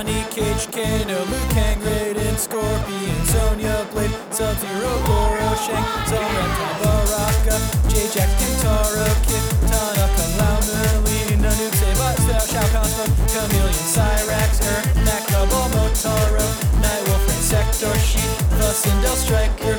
Johnny Cage, Kano, Liu Kang, Raiden, Scorpion, Sonya Blade, Sub-Zero, Goro, Shang, Tsung, Baraka, J-Jack, Kintaro, Kid, Tanaka, Lao, Merlin, Nanook, Sabat, Style, Shao Kahn, Chameleon, Cyrax, Er, Nakaba, Motaro, Nightwolf, Insector, Sheep, the Sindel, Stryker,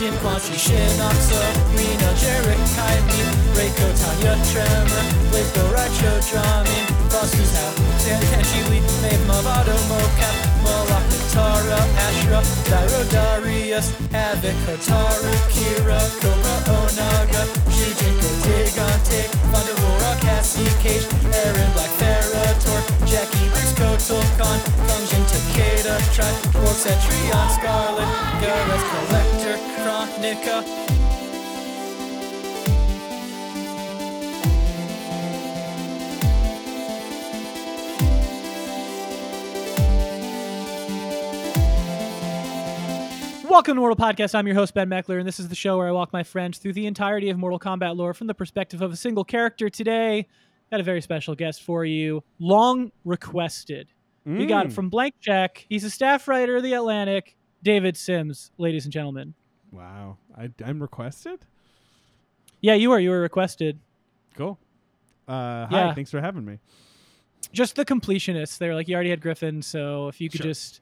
Fu, Jin, Quan Chi, Shinoxo, Rena, Jarek, Kaimi, Reiko, Tanya, Tremor, Blazco, Raicho, Drahmin, Frost's Now, San Kenshi, Lee, Maeve, Mavado, Mokap, Moloch, Tara, Ashra, Dairo, Darius, Havoc, Hotaru, Kira, Cobra, Onaga, Shujinko, Digante, Thunderbolt, Cassie, Cage, Aaron, Black, Ferrator, Jackie, Briggs, Kotal, Kahn, Function, Takeda, Tribe, Quartz, Cetrion, Skarlet, Gareth, Collector, Kronika, Welcome to Mortal Podcast. I'm your host, Ben Meckler, and this is the show where I walk my friends through the entirety of Mortal Kombat lore from the perspective of a single character. Today, got a very special guest for you, long requested. We got it Mm. from Blank Check. He's a staff writer of The Atlantic, David Sims, ladies and gentlemen. Wow, I, I'm requested. Yeah, you are. You were requested. Cool. Uh, hi, Yeah. thanks for having me. Just the completionists. They're like, you already had Griffin, so if you could Sure. just.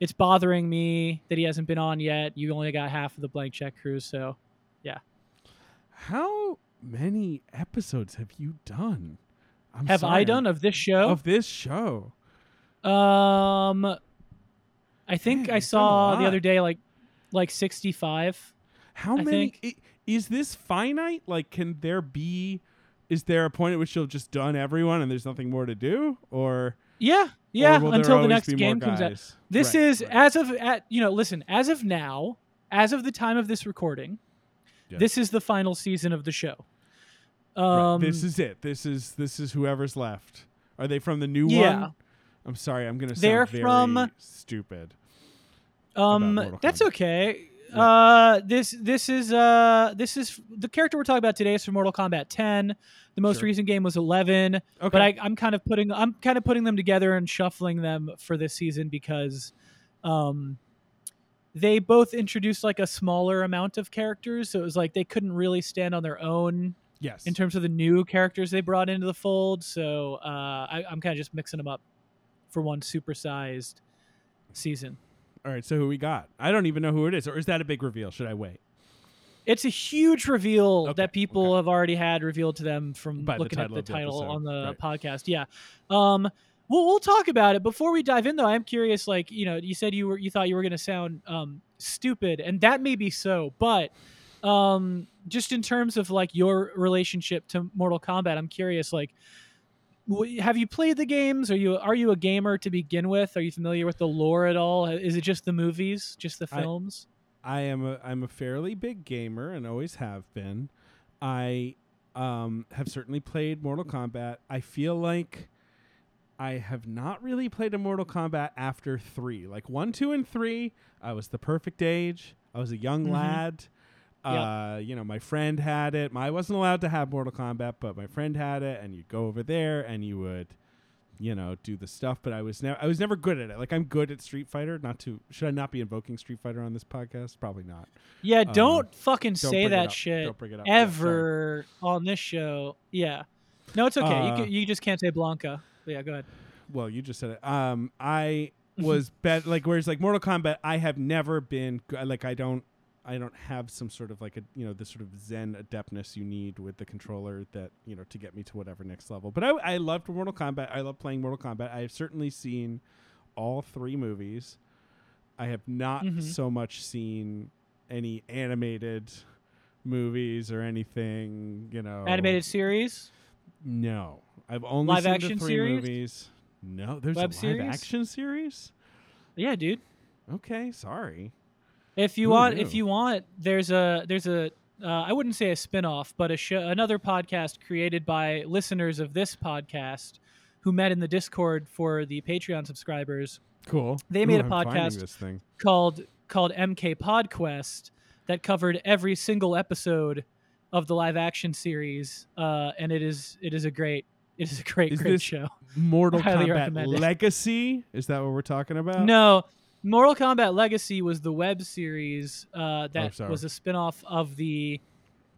It's bothering me that he hasn't been on yet. You only got half of the Blank Check crew, so yeah. How many episodes have you done? I'm have I done of this show? of this show? Um, I think I you've done a saw the other day like like sixty five. How I many? think- Is this finite? Like, can there be? Is there a point at which you'll just done everyone and there's nothing more to do, or Yeah, yeah. or until the next game comes out. This Right, is right. as of at you know listen as of now, as of the time of this recording, Yeah. this is the final season of the show. Right, Um, this is it. This is this is whoever's left. Are they from the new Yeah. one? I'm sorry, I'm gonna sound They're very from- stupid. Um that's okay. Yeah. Uh, this this is uh this is the character we're talking about today is from Mortal Kombat 10. The most Sure. recent game was 11. Okay. but I, I'm kind of putting I'm kind of putting them together and shuffling them for this season because um, they both introduced like a smaller amount of characters, so it was like they couldn't really stand on their own yes. in terms of the new characters they brought into the fold. So uh, I, I'm kind of just mixing them up for one supersized season. All right. So who we got? I don't even know who it is, or is that a big reveal? Should I wait? It's a huge reveal Okay, that people have already had revealed to them from By the looking at the of the title episode, on the right. podcast. Yeah. Um we'll we'll talk about it. Before we dive in though, I'm curious like, you know, you said you were you thought you were going to sound um stupid and that may be so, but um just in terms of like your relationship to Mortal Kombat, I'm curious like have you played the games? Are you are you a gamer to begin with? Are you familiar with the lore at all? Is it just the movies, just the films? I am a I'm a fairly big gamer and always have been. I um, have certainly played Mortal Kombat. I feel like I have not really played a Mortal Kombat after three. Like one, two, and three, I was the perfect age. I was a young Mhm. lad. Yep. Uh, you know, my friend had it. I wasn't allowed to have Mortal Kombat, but my friend had it, and you'd go over there and you would, you know, do the stuff. But I was never, I was never good at it. Like I'm good at Street Fighter. Not to, should I not be invoking Street Fighter on this podcast? Probably not. Yeah, Um, don't fucking Don't say that shit Don't bring it up. Yeah, ever on this show. Yeah. No, it's okay. Uh, you, you just can't say Blanca. But yeah, go ahead. well, you just said it. Um, I was bet like whereas like Mortal Kombat, I have never been like I don't I don't have some sort of like a you know the sort of Zen adeptness you need with the controller that you know to get me to whatever next level. But I I loved Mortal Kombat. I love playing Mortal Kombat. I have certainly seen all three movies. I have not Mhm. so much seen any animated movies or anything. You know, Animated series? No, I've only Live seen action the three series? movies. No, there's Web a live series? action series. Yeah, dude. Okay, sorry. If you Who want, if you want, there's a there's a uh, I wouldn't say a spin-off, but a show, another podcast created by listeners of this podcast who met in the Discord for the Patreon subscribers Cool. They made a I'm finding podcast. This thing. called called MK Podquest that covered every single episode of the live action series, uh, and it is it is a great It is a great, Is great show. Mortal Kombat. Legacy. Is that what we're talking about? No, Mortal Kombat Legacy was the web series uh, that Oh, was a spin-off of the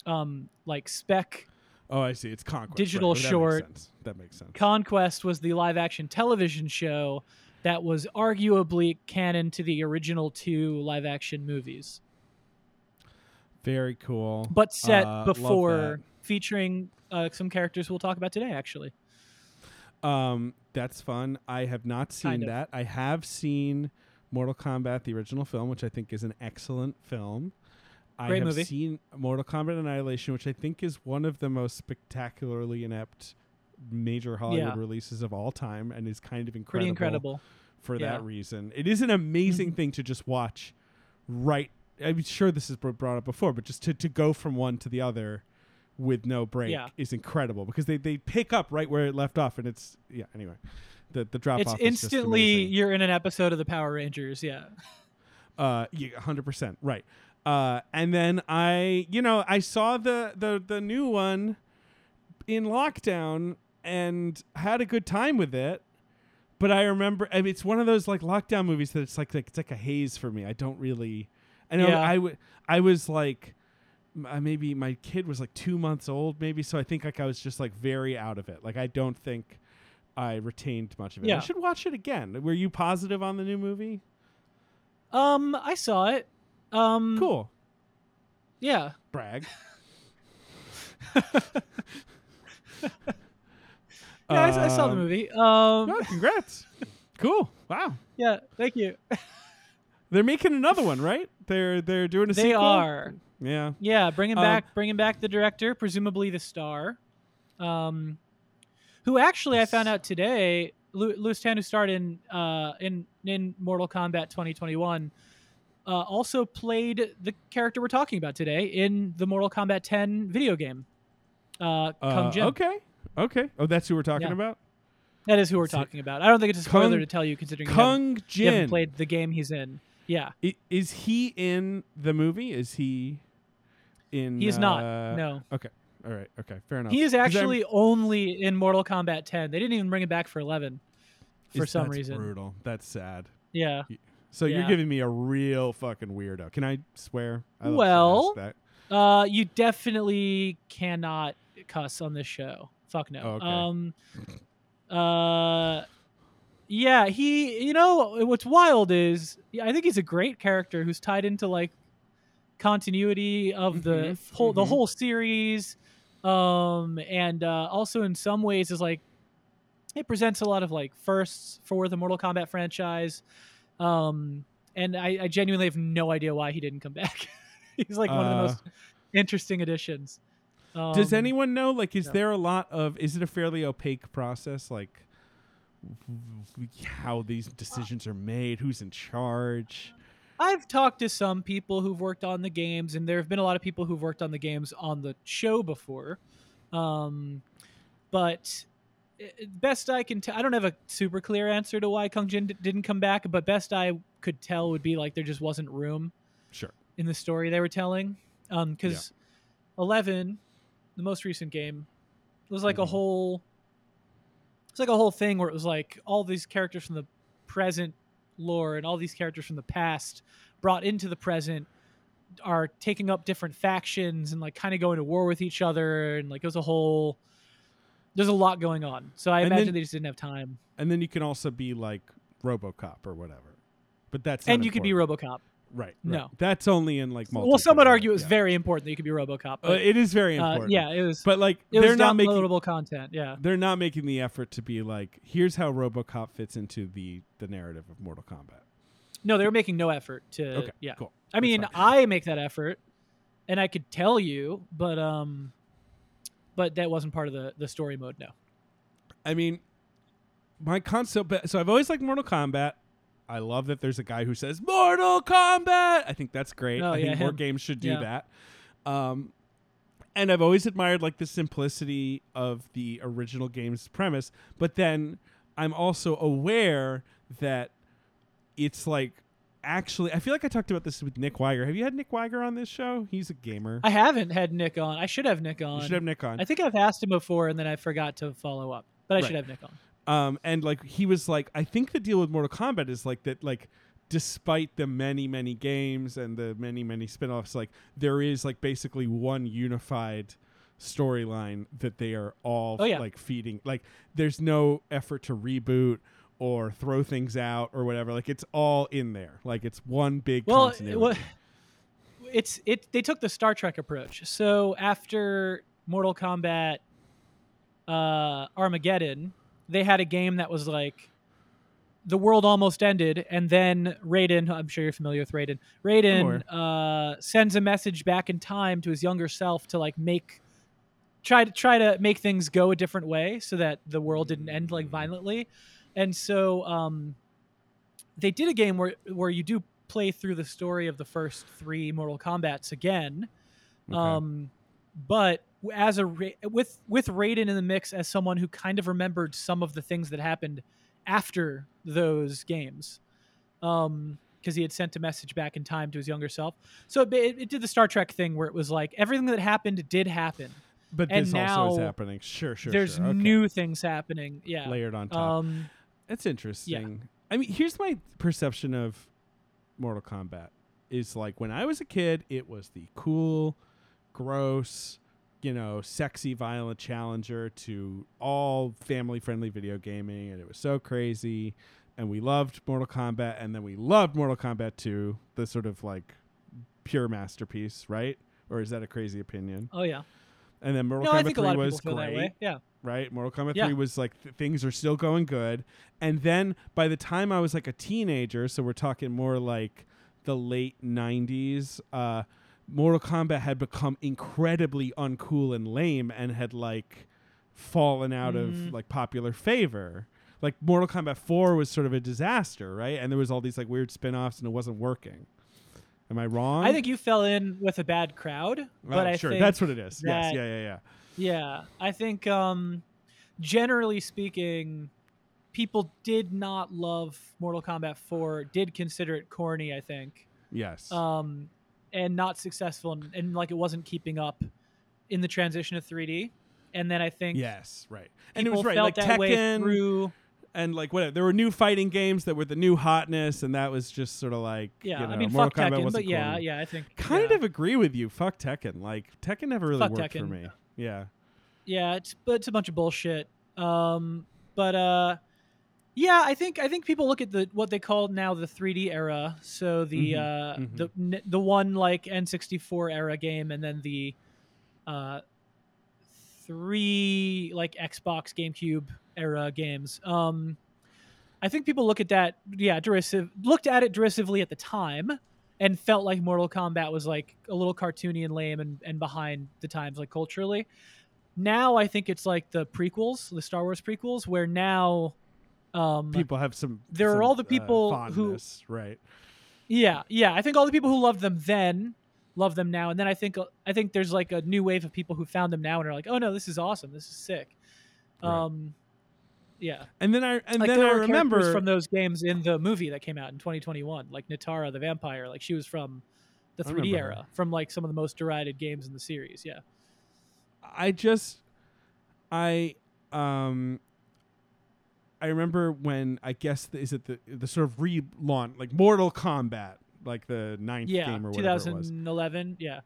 um, like spec Oh, I see. It's Conquest. Digital right. Oh, that makes short. sense. That makes sense. Conquest was the live action television show that was arguably canon to the original two live action movies, Very cool. but set Uh, before featuring uh, some characters we'll talk about today, actually. Um, that's fun. I have not seen Kind of. that. I have seen Mortal Kombat, the original film, which I think is an excellent film. I have movie. seen Mortal Kombat Annihilation, which I think is one of the most spectacularly inept major Hollywood Yeah. releases of all time, and is kind of incredible, Pretty incredible. for Yeah. that reason. It is an amazing Mhm. thing to just watch. Right, I'm sure this is brought up before, but just to to go from one to the other with no break Yeah. is incredible because they they pick up right where it left off, and it's yeah. Anyway, the the drop It's off. is just instantly you're in an episode of the Power Rangers. Yeah. Uh, yeah, hundred percent right. Uh, and then I, you know, I saw the the the new one in lockdown and had a good time with it. But I remember, I mean, it's one of those like lockdown movies that it's like like it's like a haze for me. I don't really. I know Yeah. I w- I was like. Uh, Maybe my kid was like two months old, maybe. So I think like I was just like very out of it. Like I don't think I retained much of it. I Yeah. should watch it again. Were you positive on the new movie? Um, I saw it. Um, Cool. Yeah. Brag. Yeah, I, I saw the Um, movie. Um, Oh, congrats. cool. Wow. yeah, thank you. They're making another one, right? They're they're doing a They sequel. are. Yeah. Yeah, bringing Um, back bringing back the director, presumably the star, um, who actually I found out today, Lewis Tan, who starred in uh, in in Mortal Kombat 2021, uh, also played the character we're talking about today in the Mortal Kombat 10 video game. Uh, Kung Uh, Jin. okay. Okay. Oh, that's who we're talking Yeah. about. That is who we're talking about. I don't think it's a spoiler Kung- to tell you, considering you Kung you Jin. played the game he's in. Yeah, is he in the movie? Is he in? he is not. uh, No, Okay. All right. Okay. Fair enough. he is actually only in Mortal Kombat 10. They didn't even bring him back for 11 for is- some that's reason. Brutal. That's sad. Yeah. So you're giving me a real fucking weirdo. Can I swear? I Well, that. Uh, you definitely cannot cuss on this show. Fuck no. Oh, okay. Um, uh, yeah, he. You know what's wild is yeah, I think he's a great character who's tied into like continuity of the Mhm, whole the mhm. whole series, um, and uh, also in some ways is like it presents a lot of like firsts for the Mortal Kombat franchise. Um, and I, I genuinely have no idea why he didn't come back. He's like one of the Uh, most interesting additions. Does Um, anyone know? Like, is yeah. there a lot of? Is it a fairly opaque process? Like, how these decisions are made? Who's in charge? I've talked to some people who've worked on the games, and there have been a lot of people who've worked on the games on the show before. Um, but i- i- best I can tell, I don't have a super clear answer to why Kung Jin d- didn't come back. But best I could tell would be like there just wasn't room Sure. in the story they were telling. Um, because eleven, the most recent game, was like a Mhm. whole. It's like a whole thing where it was like all these characters from the present lore and all these characters from the past brought into the present are taking up different factions and like kind of going to war with each other and like it was a whole. There's a lot going on, so I And imagine then- they just didn't have time. And then you can also be like RoboCop or whatever. But that's And you could be. RoboCop. Right, right. No. that's only in like. Well, some would argue it's yeah. very important that you could be RoboCop. Uh, it is very uh, important. yeah, it was. but like they're was not making content. Yeah. they're not making the effort to be like here's how RoboCop fits into the the narrative of Mortal Kombat. No, they were making no effort to. Okay, yeah. cool. I mean, fine. I make that effort, and I could tell you, but um, but that wasn't part of the the story mode. No. I mean, my concept. So I've always liked Mortal Kombat. I love that there's a guy who says Mortal Kombat. I think that's great. Oh, I yeah, think more him. games should do Yeah. that. Um, and I've always admired like the simplicity of the original game's premise, but then I'm also aware that it's like actually I feel like I talked about this with Nick Weiger. Have you had Nick Weiger on this show? He's a gamer. I haven't had Nick on. I should have Nick on. you should have Nick on. I think I've asked him before and then I forgot to follow up. But I Right. should have Nick on. Um and like he was like I think the deal with Mortal Kombat is like that like despite the many many games and the many many spin-offs like there is like basically one unified storyline that they are all Oh, yeah. like feeding like there's no effort to reboot or throw things out or whatever like it's all in there like it's one big Well, continuity. well, it's it. They took the Star Trek approach. So after Mortal Kombat, uh, Armageddon, they had a game that was like the world almost ended, and then Raiden. I'm sure you're familiar with Raiden. Raiden uh, sends a message back in time to his younger self to like make try to try to make things go a different way so that the world didn't end like violently. And so um, they did a game where where you do play through the story of the first three Mortal Kombat's again. Okay. Um, but as a with with Raiden in the mix as someone who kind of remembered some of the things that happened after those games, um, because he had sent a message back in time to his younger self. So it, it, it did the Star Trek thing where it was like everything that happened did happen. but and this also is happening sure sure There's sure. Okay. new things happening. Yeah. layered on top Um, That's interesting. I mean, here's my perception of Mortal Kombat. Is like when I was a kid, it was the cool, gross, you know, sexy, violent challenger to all family-friendly video gaming, and it was so crazy. And we loved Mortal Kombat, and then we loved Mortal Kombat 2, the sort of like pure masterpiece, right? Or is that a crazy opinion? oh yeah. And then Mortal No, Kombat I think a 3 was great. Yeah. right? Mortal Kombat Yeah. 3 was like th- things are still going good. And then by the time I was like a teenager, so we're talking more like the late 90s, uh Mortal Kombat had become incredibly uncool and lame and had like fallen out Mm. of like popular favor. Like Mortal Kombat 4 was sort of a disaster, right? And there was all these like weird spin-offs and it wasn't working. Am I wrong? I think you fell in with a bad crowd, but Oh, I sure, think that's what it is. yes, yeah, yeah, yeah. Yeah, I think um, generally speaking, people did not love Mortal Kombat 4, did consider it corny, I think, Yes. um, and not successful, and, and like it wasn't keeping up in the transition to 3D. And then I think yes, right. And it was right like Tekken through. and like whatever. There were new fighting games that were the new hotness, and that was just sort of like Yeah, You know, I mean, Mortal fuck Kombat Tekken, but yeah, corny. yeah, I think Kind yeah. of agree with you. Fuck Tekken. Like Tekken never really Fuck worked for me. Yeah. yeah it's but it's a bunch of bullshit um but uh yeah i think i think people look at the what they call now the 3d era. So the Mhm, uh mhm. the the one like n64 era game and then the uh three like xbox gamecube era games. Um i think people look at that yeah derisive looked at it derisively at the time and felt like mortal kombat was like a little cartoony and lame and, and behind the times like culturally. Now I think it's like the prequels, the Star Wars prequels, where now, um, People have some. There are all the uh, people who- right. yeah, yeah, I think all the people who loved them then love them now, and then I think I think there's like a new wave of people who found them now and are like, oh no, this is awesome, this is sick. Right. Um, yeah, And then I and like then there I remember from those games in the movie that came out in 2021, like Nitara the vampire, like she was from the 3D era, her. from like some of the most derided games in the series. Yeah, I just I um I remember when I guess the, is it the the sort of relaunch like Mortal Kombat like the ninth yeah, game or whatever it was. 2011. Yeah,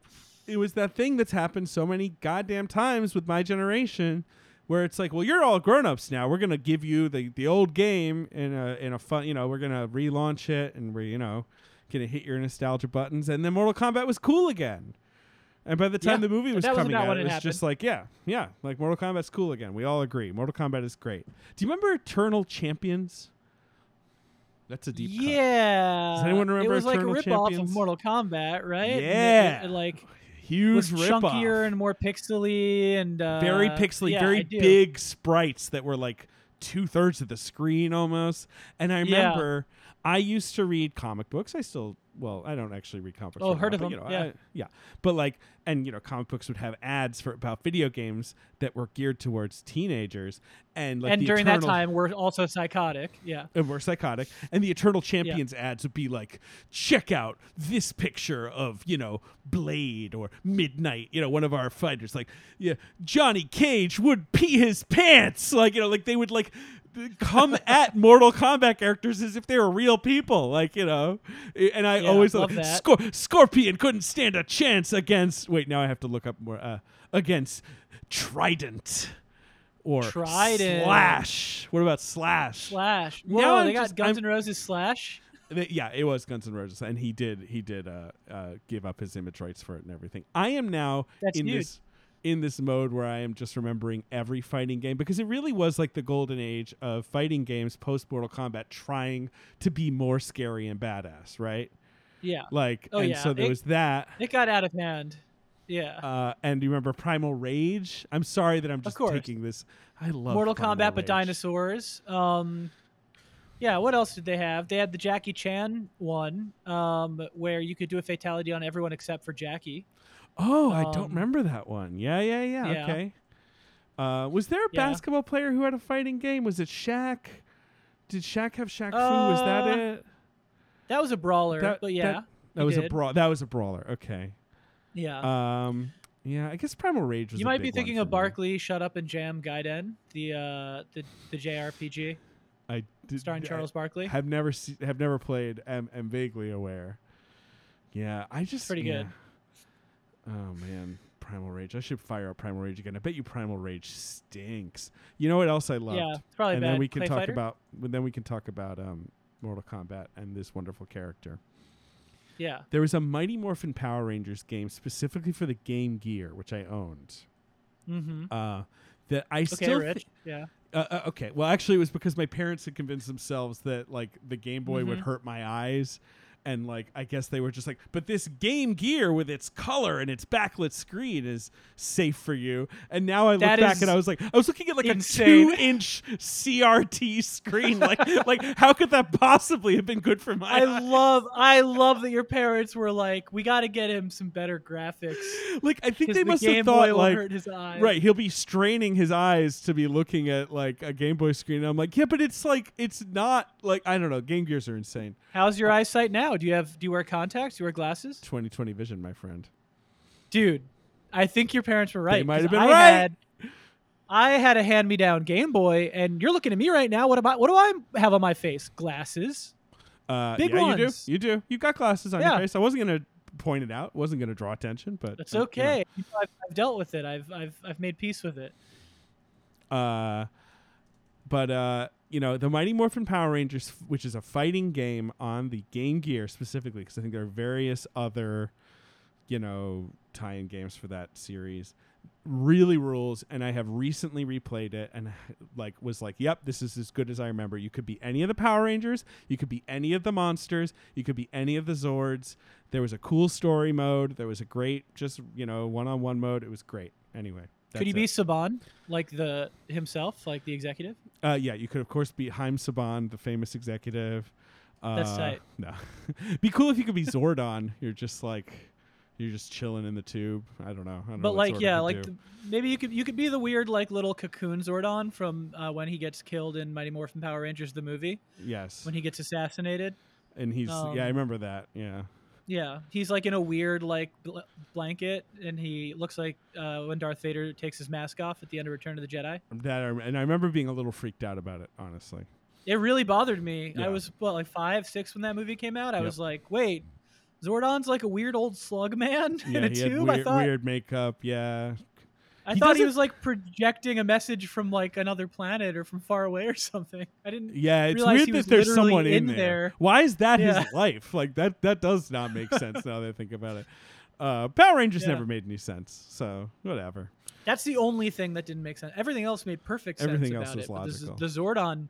it was that thing that's happened so many goddamn times with my generation where it's like well you're all grown-ups now we're gonna give you the, the old game in a in a fun you know we're gonna relaunch it and we're you know gonna hit your nostalgia buttons and then mortal kombat was cool again and by the time Yeah, the movie was coming out it it was just like yeah yeah like mortal kombat's cool again we all agree mortal kombat is great do you remember eternal champions that's a deep cut. yeah. Does anyone remember It was like a Eternal ripoff of Mortal Kombat, right? Yeah. it, it, like huge was ripoff. chunkier and more pixely and uh, very pixely, yeah, very big sprites that were like two thirds of the screen almost. And I Yeah. remember I used to read comic books. I still well, I don't actually read comic books. Oh, heard of but, them, You know, yeah. I- yeah. But like, and you know, comic books would have ads for about video games that were geared towards teenagers, and like and during that time, we're also psychotic. Yeah. and we're psychotic. And the Eternal Champions ads would be like, check out this picture of, you know, Blade or Midnight, you know, one of our fighters. Like, yeah, Johnny Cage would pee his pants. Like, you know, like they would like come at Mortal Kombat characters as if they were real people. Like, you know, and I Yeah, always love like, that. Scor- Scorpion couldn't stand a chance against, wait, now I have to look up more, uh, against Trident. Or Trident. Slash. What about Slash? Slash. Now Whoa, I'm they got just- Guns I'm- N' Roses Slash. Yeah, it was Guns N' Roses, and he did he did uh, uh, give up his image rights for it and everything. I am now That's in huge. this in this mode where I am just remembering every fighting game because it really was like the golden age of fighting games post Mortal Kombat, trying to be more scary and badass, right? Yeah. Like, Oh, and yeah. so there It- was that. It got out of hand. Yeah. Uh, and do you remember Primal Rage? I'm sorry that I'm just taking this. I love Mortal Primal Kombat, but dinosaurs. Um, yeah. What else did they have? They had the Jackie Chan one, um, where you could do a fatality on everyone except for Jackie. Oh, I don't Um, remember that one. Yeah, yeah, yeah. yeah. Okay. Uh, was there a Yeah. basketball player who had a fighting game? Was it Shaq? Did Shaq have Shaq Fu? Was that Uh, it? That was a brawler, That- but yeah, that, that was a did. brawl. That was a brawler. Okay. yeah. Um. Yeah, I guess Primal Rage was. you might be thinking of me. Barkley, Shut Up and Jam Gaiden, the uh, the the JRPG I did, starring I Charles Barkley. Have never se- have never played. Am am vaguely aware. Yeah, I just Pretty yeah. good. Oh man, Primal Rage. I should fire up Primal Rage again. I bet you Primal Rage stinks. You know what else I loved? Yeah, it's probably and bad. then we can Clay talk Fighter? about then we can talk about um, Mortal Kombat and this wonderful character. Yeah. There was a Mighty Morphin Power Rangers game specifically for the Game Gear, which I owned. Mm-hmm. Uh, that I Okay, still Rich. yeah. uh, uh, okay. Well, actually, it was because my parents had convinced themselves that like the Game Boy would Mhm. hurt my eyes, and like I guess they were just like, but this Game Gear with its color and its backlit screen is safe for you. And now I look That back and I was like, I was looking at like insane. a two-inch CRT screen. like, like how could that possibly have been good for my? I eyes? love I love that your parents were like, we got to get him some better graphics. like I think they the must Game have thought like. his eyes. Right, he'll be straining his eyes to be looking at like a Game Boy screen. And I'm like, yeah, but it's like it's not like I don't know. Game Gears are insane. How's your eyesight now? Do you have do you wear contacts? Do you wear glasses? 2020 vision, my friend. Dude, I think your parents were right. They might have been I right. Had, I had a hand-me-down Game Boy, and you're looking at me right now. What about what do I have on my face? Glasses. Uh, Big yeah, ones. you do. You do. You've got glasses on your face. I wasn't gonna point it out. wasn't gonna draw attention, but know. okay. You know, I've, I've dealt with it. I've I've I've made peace with it. Uh, but uh, you know, the Mighty Morphin Power Rangers, which is a fighting game on the Game Gear specifically, because I think there are various other, you know, tie-in games for that series. Really rules, and I have recently replayed it, and like was like, "Yep, this is as good as I remember." You could be any of the Power Rangers, you could be any of the monsters, you could be any of the Zords. There was a cool story mode. There was a great, just you know, one-on-one mode. It was great. Anyway, Could you that's be it. Saban, like the himself, like the executive? Uh, yeah, you could of course be Haim Saban, the famous executive. Uh, That's tight. No, be cool if you could be Zordon. You're just like, you're just chilling in the tube. I don't know. I don't But what like, yeah, like the, maybe you could you could be the weird like little cocoon Zordon from uh, when he gets killed in Mighty Morphin Power Rangers the movie yes, when he gets assassinated. and he's um, yeah, I remember that. Yeah, Yeah, he's like in a weird like bl- blanket, and he looks like uh, when Darth Vader takes his mask off at the end of Return of the Jedi. that I, and I remember being a little freaked out about it. Honestly, It really bothered me. Yeah. I was what like five, six when that movie came out. I Yep. was like, wait, Zordon's like a weird old slug man yeah, in a tube. weird, I thought weird makeup. Yeah, I he thought he was like projecting a message from like another planet or from far away or something. I didn't. yeah, it's weird that there's someone in, there. there. Why is that Yeah. his life? Like that that does not make sense now that I think about it. Uh, Power Rangers Yeah. never made any sense, so whatever. That's the only thing that didn't make sense. Everything else made perfect sense. Everything else about was it, but the Z- logical. The, Zordon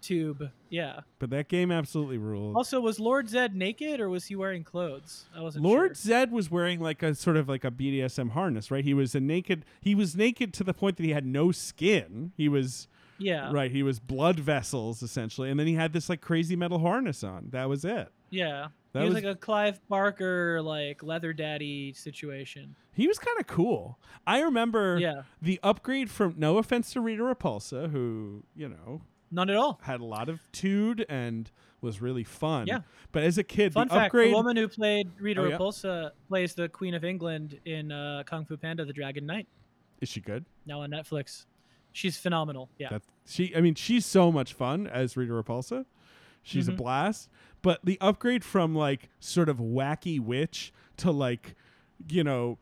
tube, yeah. But that game absolutely ruled. Also, was Lord Zed naked or was he wearing clothes? I wasn't Lord sure. Zed was wearing like a sort of like a BDSM harness, right? He was a naked. He was naked to the point that he had no skin. He was Yeah, right. He was blood vessels essentially, and then he had this like crazy metal harness on. That was it. yeah. That he was, was like a Clive Barker like leather daddy situation. he was kind of cool. I remember Yeah, the upgrade from no offense to Rita Repulsa, who you know none at all. had a lot of tude and was really fun. Yeah. But as a kid, Fun the fact: upgrade the woman who played Rita Oh, yeah? Repulsa plays the Queen of England in uh, Kung Fu Panda: The Dragon Knight, is she good? now on Netflix. She's phenomenal. Yeah, she I mean she's so much fun as Rita Repulsa. She's a Mhm. blast. But the upgrade from like sort of wacky witch to like, you know,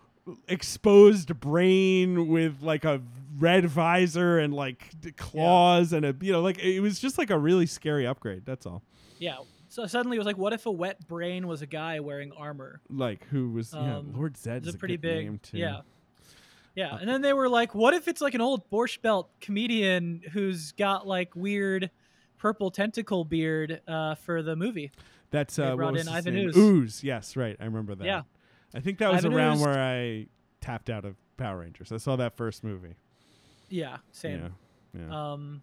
exposed brain with like a red visor and like claws and a you know like it was just like a really scary upgrade. That's all. yeah. So suddenly it was like, what if a wet brain was a guy wearing armor? Like who was yeah Um, Lord Zed It's is a pretty big, name too. yeah, yeah. And then they were like, what if it's like an old Borscht Belt comedian who's got like weird purple tentacle beard uh, for the movie? That's They uh, what brought was in Ivan? Ooze. Ooze. Yes, right. I remember that. Yeah. I think that was around where I tapped out of Power Rangers. I saw that first movie. Yeah, same. Yeah. Yeah. Um.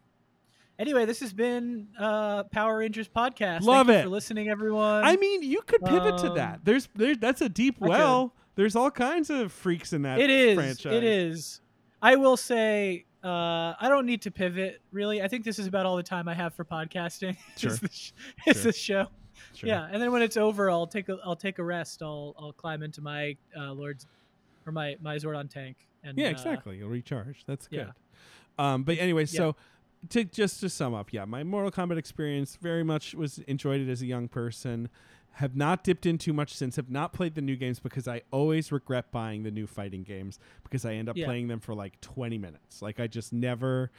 Anyway, this has been uh, Power Rangers podcast. Love Thank it. for listening, everyone. I mean, you could pivot to um, that. There's, there's that's a deep I well. There's all kinds of freaks in that it is. franchise. It is. I will say, uh, I don't need to pivot. Really, I think this is about all the time I have for podcasting. Sure. is this, is Sure. this show? Sure. Yeah, and then when it's over, I'll take a I'll take a rest. I'll I'll climb into my uh, Lord's or my my Zordon tank. And Yeah, uh, exactly. You'll recharge. That's yeah. good. Um, but anyway, Yeah. so to just to sum up, yeah, my Mortal Kombat experience very much was enjoyed it as a young person. Have not dipped in too much since. Have not played the new games because I always regret buying the new fighting games because I end up Yeah. playing them for like 20 minutes. Like I just never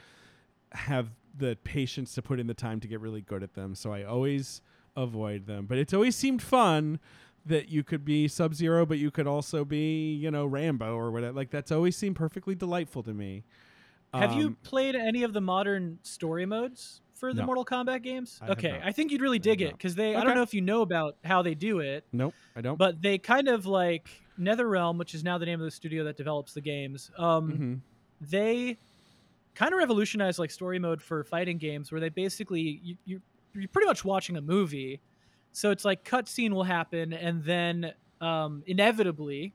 have the patience to put in the time to get really good at them. So I always avoid them. But it's always seemed fun that you could be Sub Zero, but you could also be, you know, Rambo or whatever. Like that's always seemed perfectly delightful to me. Have you Um, played any of the modern story modes for the No. Mortal Kombat games? I okay. I think you'd really dig it because they. I don't know if you know about how they do it, Nope, I don't. but they kind of like NetherRealm, which is now the name of the studio that develops the games. Um, Mhm. they kind of revolutionized like story mode for fighting games where they basically you, you you're pretty much watching a movie. So it's like cutscene will happen and then um, inevitably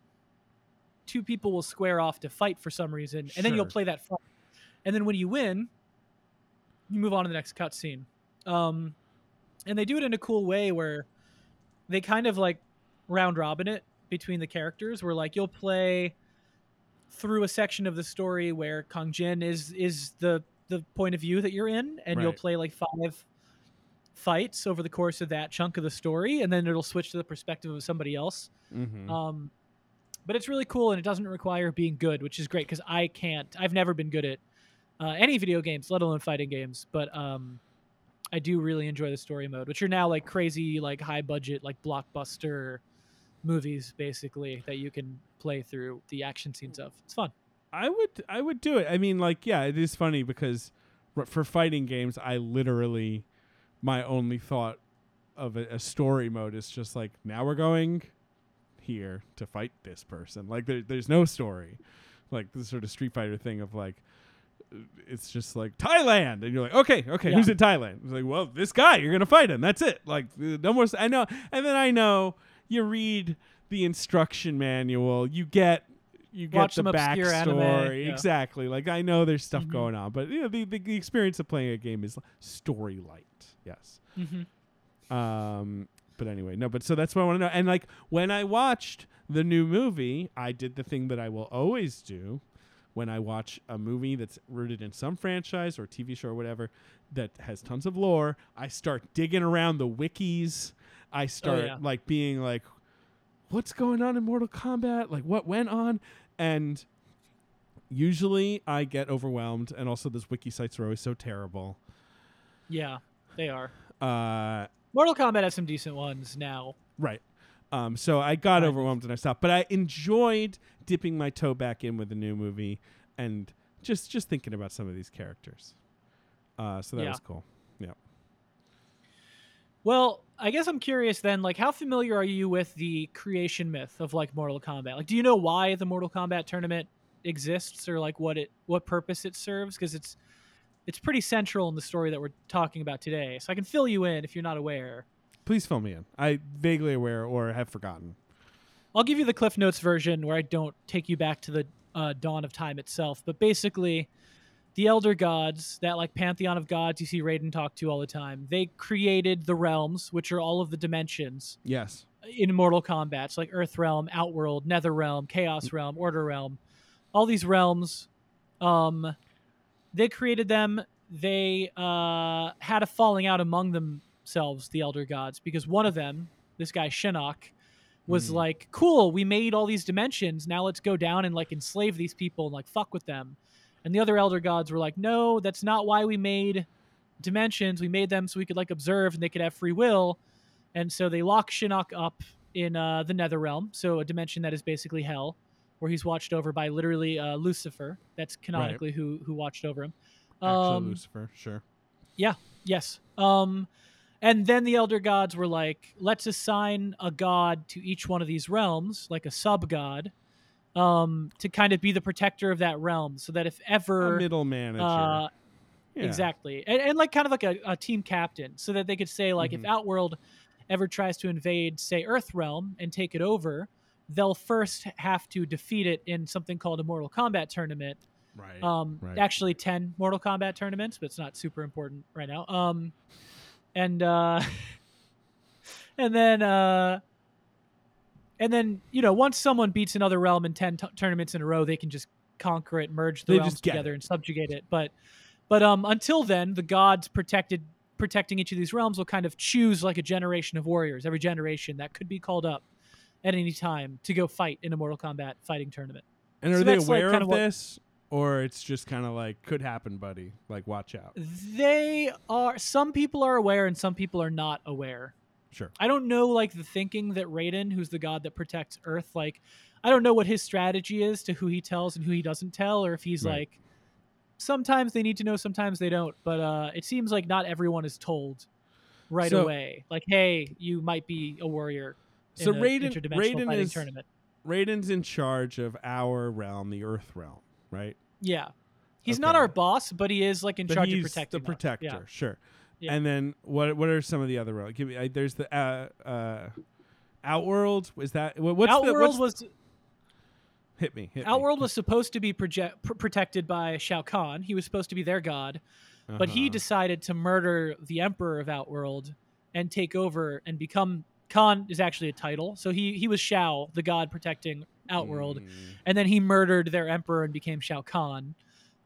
two people will square off to fight for some reason and then you'll play that fight. And then when you win you move on to the next cutscene. Um, and they do it in a cool way where they kind of like round robin it between the characters where like you'll play through a section of the story where Kung Jin is is the the point of view that you're in, and you'll play like five fights over the course of that chunk of the story, and then it'll switch to the perspective of somebody else. Mhm. Um, but it's really cool, and it doesn't require being good, which is great because I can't. I've never been good at uh, any video games, let alone fighting games. But um, I do really enjoy the story mode, which are now like crazy, like high budget, like blockbuster movies, basically that you can play through the action scenes of. It's fun. I would I would do it. I mean, like, yeah, it is funny because for fighting games, I literally my only thought of a, a story mode is just like now we're going here to fight this person. Like there, there's no story. Like this sort of Street Fighter thing of like uh, it's just like Thailand, and you're like, okay, okay, Yeah. who's in Thailand? It's like, well, this guy, you're gonna fight him. That's it. Like, uh, no more. I know, and then I know you read the instruction manual, you get you get Watch the some obscure anime, backstory. yeah. Exactly. Like I know there's stuff Mhm. going on, but you know, the, the the experience of playing a game is story light. Yes. Mm-hmm. Um, but anyway, no. But so that's what I want to know. And like when I watched the new movie, I did the thing that I will always do when I watch a movie that's rooted in some franchise or TV show or whatever that has tons of lore. I start digging around the wikis. I start Oh, yeah. like being like, what's going on in Mortal Kombat? Like what went on? And usually I get overwhelmed, and also those wiki sites are always so terrible. Yeah, they are. Uh, Mortal Kombat has some decent ones now. Right. Um, so I got Right. overwhelmed and I stopped, but I enjoyed dipping my toe back in with the new movie and just just thinking about some of these characters. Uh, so that Yeah. was cool. Well, I guess I'm curious then, like, how familiar are you with the creation myth of like Mortal Kombat? Like, do you know why the Mortal Kombat tournament exists, or like what it what purpose it serves? Because it's it's pretty central in the story that we're talking about today. So I can fill you in if you're not aware. Please fill me in. I vaguely aware or have forgotten. I'll give you the Cliff Notes version where I don't take you back to the uh, dawn of time itself. But basically, the Elder Gods, that like pantheon of gods you see Raiden talk to all the time, they created the realms, which are all of the dimensions Yes. in Mortal Kombat. So like Earth Realm, Outworld, Nether Realm, Chaos Realm, Order Realm, all these realms. Um, they created them. They uh, had a falling out among themselves, the Elder Gods, because one of them, this guy Shinnok, was Hmm. like, "Cool, we made all these dimensions. Now let's go down and like enslave these people and like fuck with them." And the other Elder Gods were like, "No, that's not why we made dimensions. We made them so we could like observe and they could have free will." And so they lock Shinnok up in uh, the Nether Realm, so a dimension that is basically hell, where he's watched over by literally uh, Lucifer. That's canonically who who watched over him. Actual Um, Lucifer. Sure. Yeah. Yes. Um, and then the elder gods were like, let's assign a god to each one of these realms, like a sub god, um, to kind of be the protector of that realm, so that if A ever, middle manager. uh, Yeah. exactly, and, and like kind of like a, a team captain, so that they could say like, Mhm. if Outworld ever tries to invade, say, Earth Realm and take it over, they'll first have to defeat it in something called a Mortal Kombat tournament Right. um right. actually 10 mortal kombat tournaments but it's not super important right now um and uh and then uh and then you know once someone beats another realm in 10 t- tournaments in a row they can just conquer it merge the They realms together it. and subjugate it but but um until then the gods protected protecting each of these realms will kind of choose like a generation of warriors every generation that could be called up at any time to go fight in a mortal kombat fighting tournament and are so they that's, like, aware of of this, or it's just kind of like could happen, buddy? Like watch out. they are some people are aware and some people are not aware Sure. i don't know like the thinking that raiden who's the god that protects earth like i don't know what his strategy is to who he tells and who he doesn't tell or if he's Right. like sometimes they need to know sometimes they don't but uh it seems like not everyone is told right So- away like hey you might be a warrior So Raiden, interdimensional Raiden fighting is tournament Raiden's in charge of our realm, the Earth realm, right? yeah he's not our boss but he is like in But charge of protecting the protector, yeah sure. Yeah. And then what? What are some of the other realms? Give me. I, there's the uh, uh, Outworld. Is that what- what's the outworld what's, was hit me? Hit Outworld me. was supposed to be project, pr- protected by Shao Kahn. He was supposed to be their god, but he Uh-huh. decided to murder the Emperor of Outworld and take over and become Khan is actually a title. So he he was Shao, the god protecting Outworld, Mm. and then he murdered their emperor and became Shao Kahn.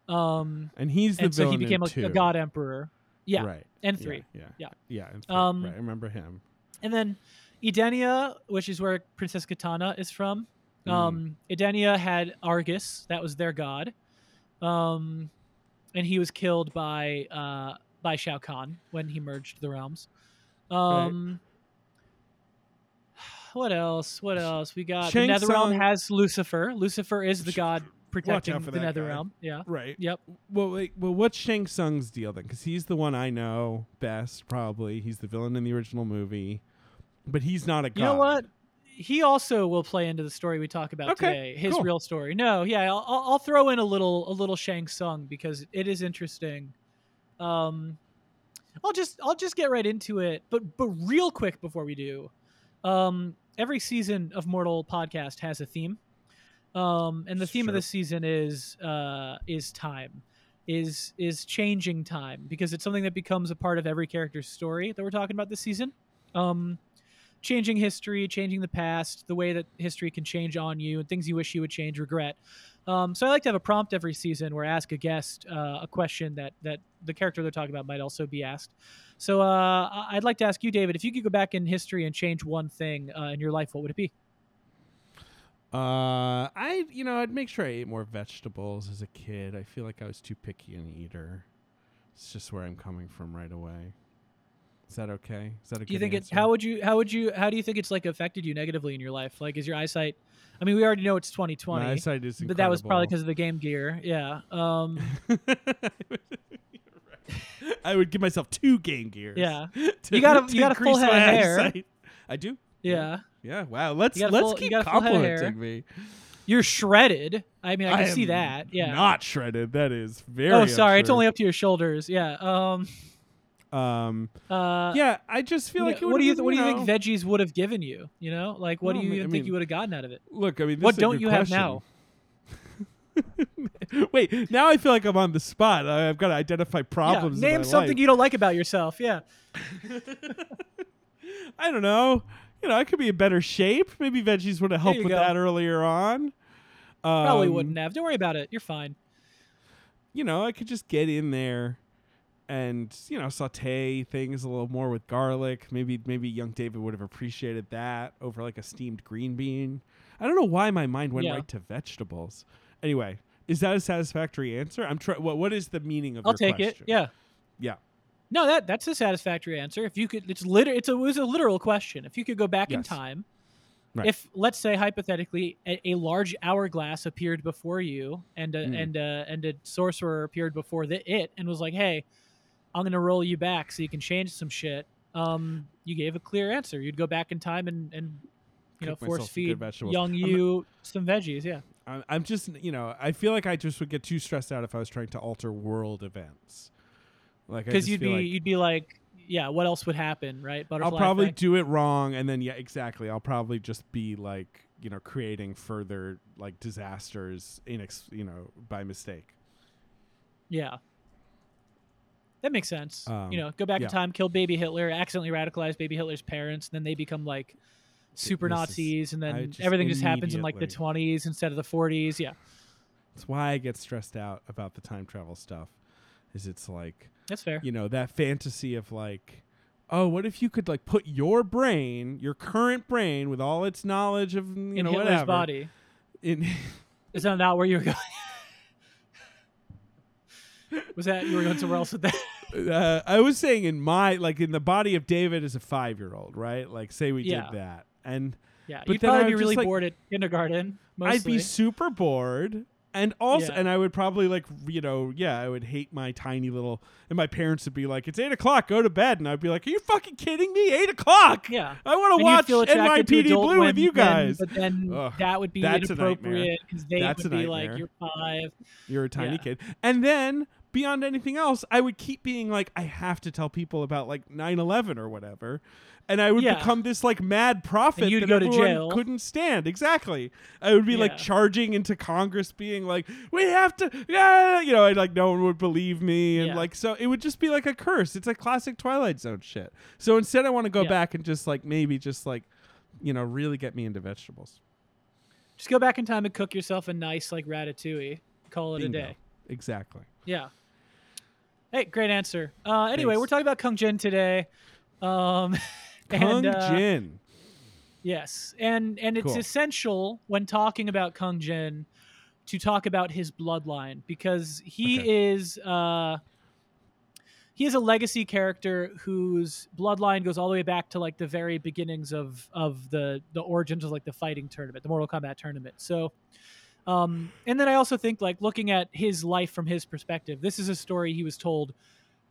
Um, and he's the and so he became a, a god emperor. Yeah, right. and three. Yeah, Yeah. yeah. and three, Um, right. I remember him. And then Edenia, which is where Princess Kitana is from. Mm. Um, Edenia had Argus, that was their god, um, and he was killed by uh, by Shao Kahn when he merged the realms. Um, What else? What else? We got Shang the Netherrealm Tsung- has Lucifer. Lucifer is the god protecting for the that guy. Netherrealm. Yeah. Right. Yep. Well, wait, well, what's Shang Tsung's deal then? Because he's the one I know best, probably. He's the villain in the original movie, but he's not a god. You know what? He also will play into the story we talk about Okay, today. His cool. real story. No, yeah, I'll, I'll I'll throw in a little a little Shang Tsung because it is interesting. Um, I'll just I'll just get right into it, but but real quick before we do, um, every season of Mortal Podcast has a theme, um, and the theme of Sure. this season is uh, is time, is is changing time because it's something that becomes a part of every character's story that we're talking about this season. Um, changing history, changing the past, the way that history can change on you, and things you wish you would change, regret. Um, so I like to have a prompt every season where I ask a guest uh, a question that that the character they're talking about might also be asked. So uh, I'd like to ask you, David, if you could go back in history and change one thing uh, in your life, what would it be? Uh, I you know I'd make sure I ate more vegetables as a kid. I feel like I was too picky an eater. It's just where I'm coming from right away. Is that okay? Is that a Do you think it? answer? How would you? How would you? How do you think it's like affected you negatively in your life? Like, is your eyesight? I mean, we already know it's 2020, My eyesight is incredible. but that was probably because of the Game Gear. Yeah. Um, I would give myself two Game Gears. Yeah. You got a- you got a full head of hair. eyesight. I do. yeah. Yeah. Wow. Let's You got a let's full- keep got a full head of hair. complimenting me. You're shredded. I mean, I can see that. Yeah. Not shredded. That is very. oh, sorry. It's only up to your shoulders. Yeah. Um. Um, Uh, yeah, I just feel like know, what do you would've what do you think veggies would have given you? You know, like what Well, do you I even mean- think you would have gotten out of it? Look, I mean, this What is don't you have now? Wait, now I feel like I'm on the spot. I- I've got to identify problems. yeah, name something life. you don't like about yourself. Yeah, I don't know. You know, I could be in better shape. Maybe veggies would have helped with go. that earlier on. probably Um, wouldn't have. Don't worry about it. You're fine. You know, I could just get in there and you know saute things a little more with garlic. Maybe maybe young David would have appreciated that over like a steamed green bean. I don't know why my mind went Yeah. right to vegetables. Anyway, is that a satisfactory answer? I'm trying. What what is the meaning of I'll take question? it. Yeah. Yeah. No, that that's a satisfactory answer. If you could, it's liter- it's a, it was a literal question. If you could go back in time, Right. if let's say hypothetically a, a large hourglass appeared before you, and a, Mm. and a, and a sorcerer appeared before the it, and was like, "Hey, I'm gonna roll you back so you can change some shit." Um, you gave a clear answer. You'd go back in time and and you know Cook myself force feed young not- you some veggies. Yeah. I'm, I'm just you know I feel like I just would get too stressed out if I was trying to alter world events. Like because you'd be like you'd be like, yeah, what else would happen, right? Butterfly I'll probably effect? do it wrong, and then yeah, exactly. I'll probably just be like you know creating further like disasters in ex- you know by mistake. yeah. That makes sense. Um, you know, go back yeah. in time, kill baby Hitler, accidentally radicalize baby Hitler's parents, and then they become like super This is- Nazis, and then just everything just happens in like the twenties instead of the forties. Yeah, That's why I get stressed out about the time travel stuff. Is it's like that's fair. you know that fantasy of like oh what if you could like put your brain your current brain with all its knowledge of you in know Hitler's whatever body. in Is that not where you were going? Was that you were going somewhere else with that? uh, I was saying in my like in the body of David as a five year old, right? Like say we Yeah. did that, and Yeah, But you'd then probably be really like- bored at kindergarten. Mostly. I'd be super bored, and also, Yeah. and I would probably like you know, yeah, I would hate my tiny little, and my parents would be like, "It's eight o'clock, go to bed," and I'd be like, "Are you fucking kidding me? Eight o'clock? yeah. I want to watch feel attracted to NYPD Blue with you then- guys." but then Ugh, that would be inappropriate because they That's would be like, "You're five. You're a tiny Yeah. kid. And then beyond anything else, I would keep being like, I have to tell people about like 9-11 or whatever. And I would Yeah. become this like mad prophet you'd that go to jail. couldn't stand. Exactly. I would be Yeah. like charging into Congress being like, we have to, yeah, you know, I like no one would believe me. And Yeah. like, so it would just be like a curse. It's like classic Twilight Zone shit. So instead I want to go back and just like maybe just like, you know, really get me into vegetables. Just go back in time and cook yourself a nice like ratatouille. Call it Bingo. a day. Exactly. Yeah. Hey, great answer. Uh, anyway, Thanks. we're talking about Kung Jin today. Um, Kung and, uh, Jin. Yes, and and it's Cool. essential when talking about Kung Jin to talk about his bloodline because he Okay. is uh, he is a legacy character whose bloodline goes all the way back to like the very beginnings of of the the origins of like the fighting tournament, the Mortal Kombat tournament. So. Um, and then I also think like looking at his life from his perspective, this is a story he was told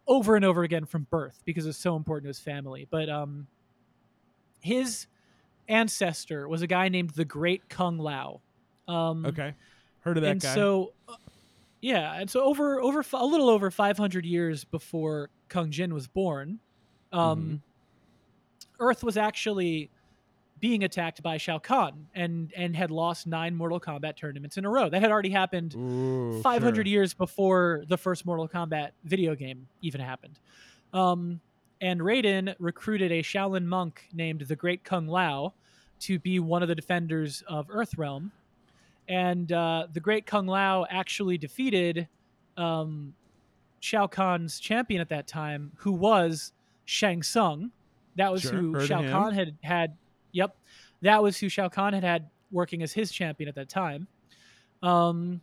over and over again from birth because it's so important to his family. But um, his ancestor was a guy named the Great Kung Lao. Um, Okay. Heard of that and guy. so, uh, yeah, and so over over a little over 500 years before Kung Jin was born, um, Mhm. Earth was actually being attacked by Shao Kahn and and had lost nine Mortal Kombat tournaments in a row. That had already happened Ooh, 500 sure. years before the first Mortal Kombat video game even happened. Um, and Raiden recruited a Shaolin monk named the Great Kung Lao to be one of the defenders of Earthrealm. And uh, the Great Kung Lao actually defeated um, Shao Kahn's champion at that time, who was Shang Tsung. That was Sure, who Shao. Kahn had had. Yep, that was who Shao Kahn had had working as his champion at that time. Um,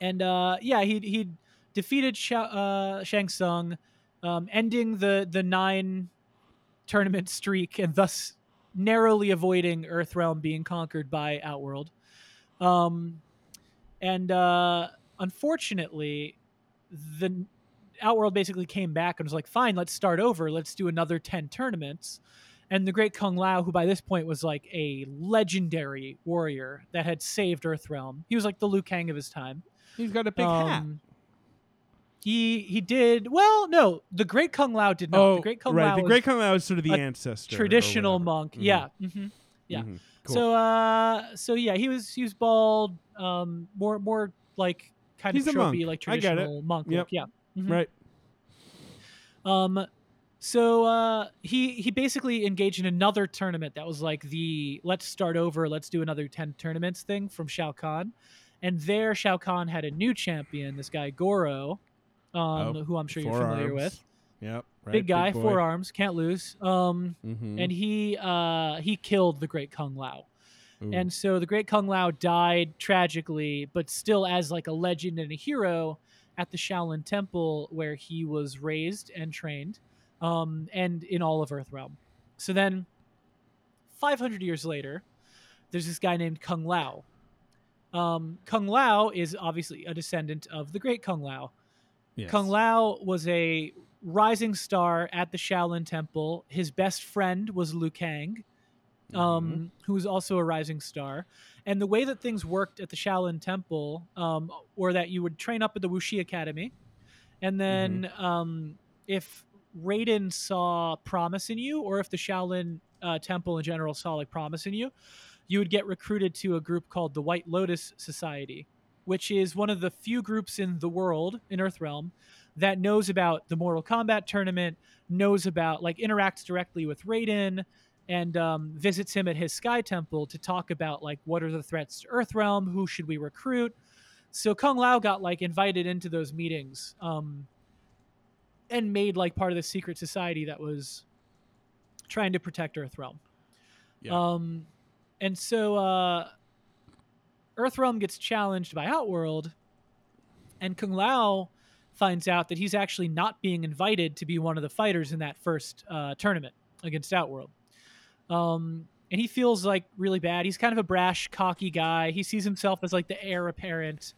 and uh, yeah, he he defeated Sha- uh, Shang Tsung, um, ending the the nine tournament streak, and thus narrowly avoiding Earthrealm being conquered by Outworld. Um, and uh, unfortunately, the Outworld basically came back and was like, "Fine, let's start over. Let's do another ten tournaments." And the Great Kung Lao, who by this point was like a legendary warrior that had saved Earthrealm, he was like the Liu Kang of his time. He's got a big hat. Um, He he did well. No, the Great Kung Lao did not. oh, the Great Kung right. Lao the Great Kung Lao is sort of the ancestor, traditional monk. Mhm. Yeah. hmm yeah. Mhm. Cool. So uh, so yeah, he was he was bald. Um, more more like kind He's of tropey, monk. like I get it. traditional monk Yep. look. Yeah. Mhm. right. Um, so uh, he he basically engaged in another tournament that was like the let's start over, let's do another ten tournaments thing from Shao Kahn, and there Shao Kahn had a new champion, this guy Goro, um, Oh, who I'm sure you're familiar arms. with. Yep. Right. Big guy, boy. four arms, can't lose. Um, Mhm. and he uh he killed the Great Kung Lao. Ooh. And so the Great Kung Lao died tragically, but still as like a legend and a hero at the Shaolin Temple where he was raised and trained, um, and in all of Earthrealm. So then, 500 years later, there's this guy named Kung Lao. Um, Kung Lao is obviously a descendant of the Great Kung Lao. Yes. Kung Lao was a rising star at the Shaolin Temple. His best friend was Liu Kang, um, Mm-hmm. who was also a rising star. And the way that things worked at the Shaolin Temple, um, or that you would train up at the Wu Shi Academy, and then Mm-hmm. um, if Raiden saw promise in you, or if the Shaolin uh, Temple in general saw like promise in you, you would get recruited to a group called the White Lotus Society, which is one of the few groups in the world in Earthrealm that knows about the Mortal Kombat tournament, knows about like interacts directly with Raiden, and um, visits him at his Sky Temple to talk about like what are the threats to Earthrealm, who should we recruit. So Kung Lao got like invited into those meetings, um, and made like part of the secret society that was trying to protect Earthrealm. Yeah. Um, and so uh, Earthrealm gets challenged by Outworld, and Kung Lao finds out that he's actually not being invited to be one of the fighters in that first uh, tournament against Outworld. Um, and he feels like really bad. He's kind of a brash, cocky guy. He sees himself as like the heir apparent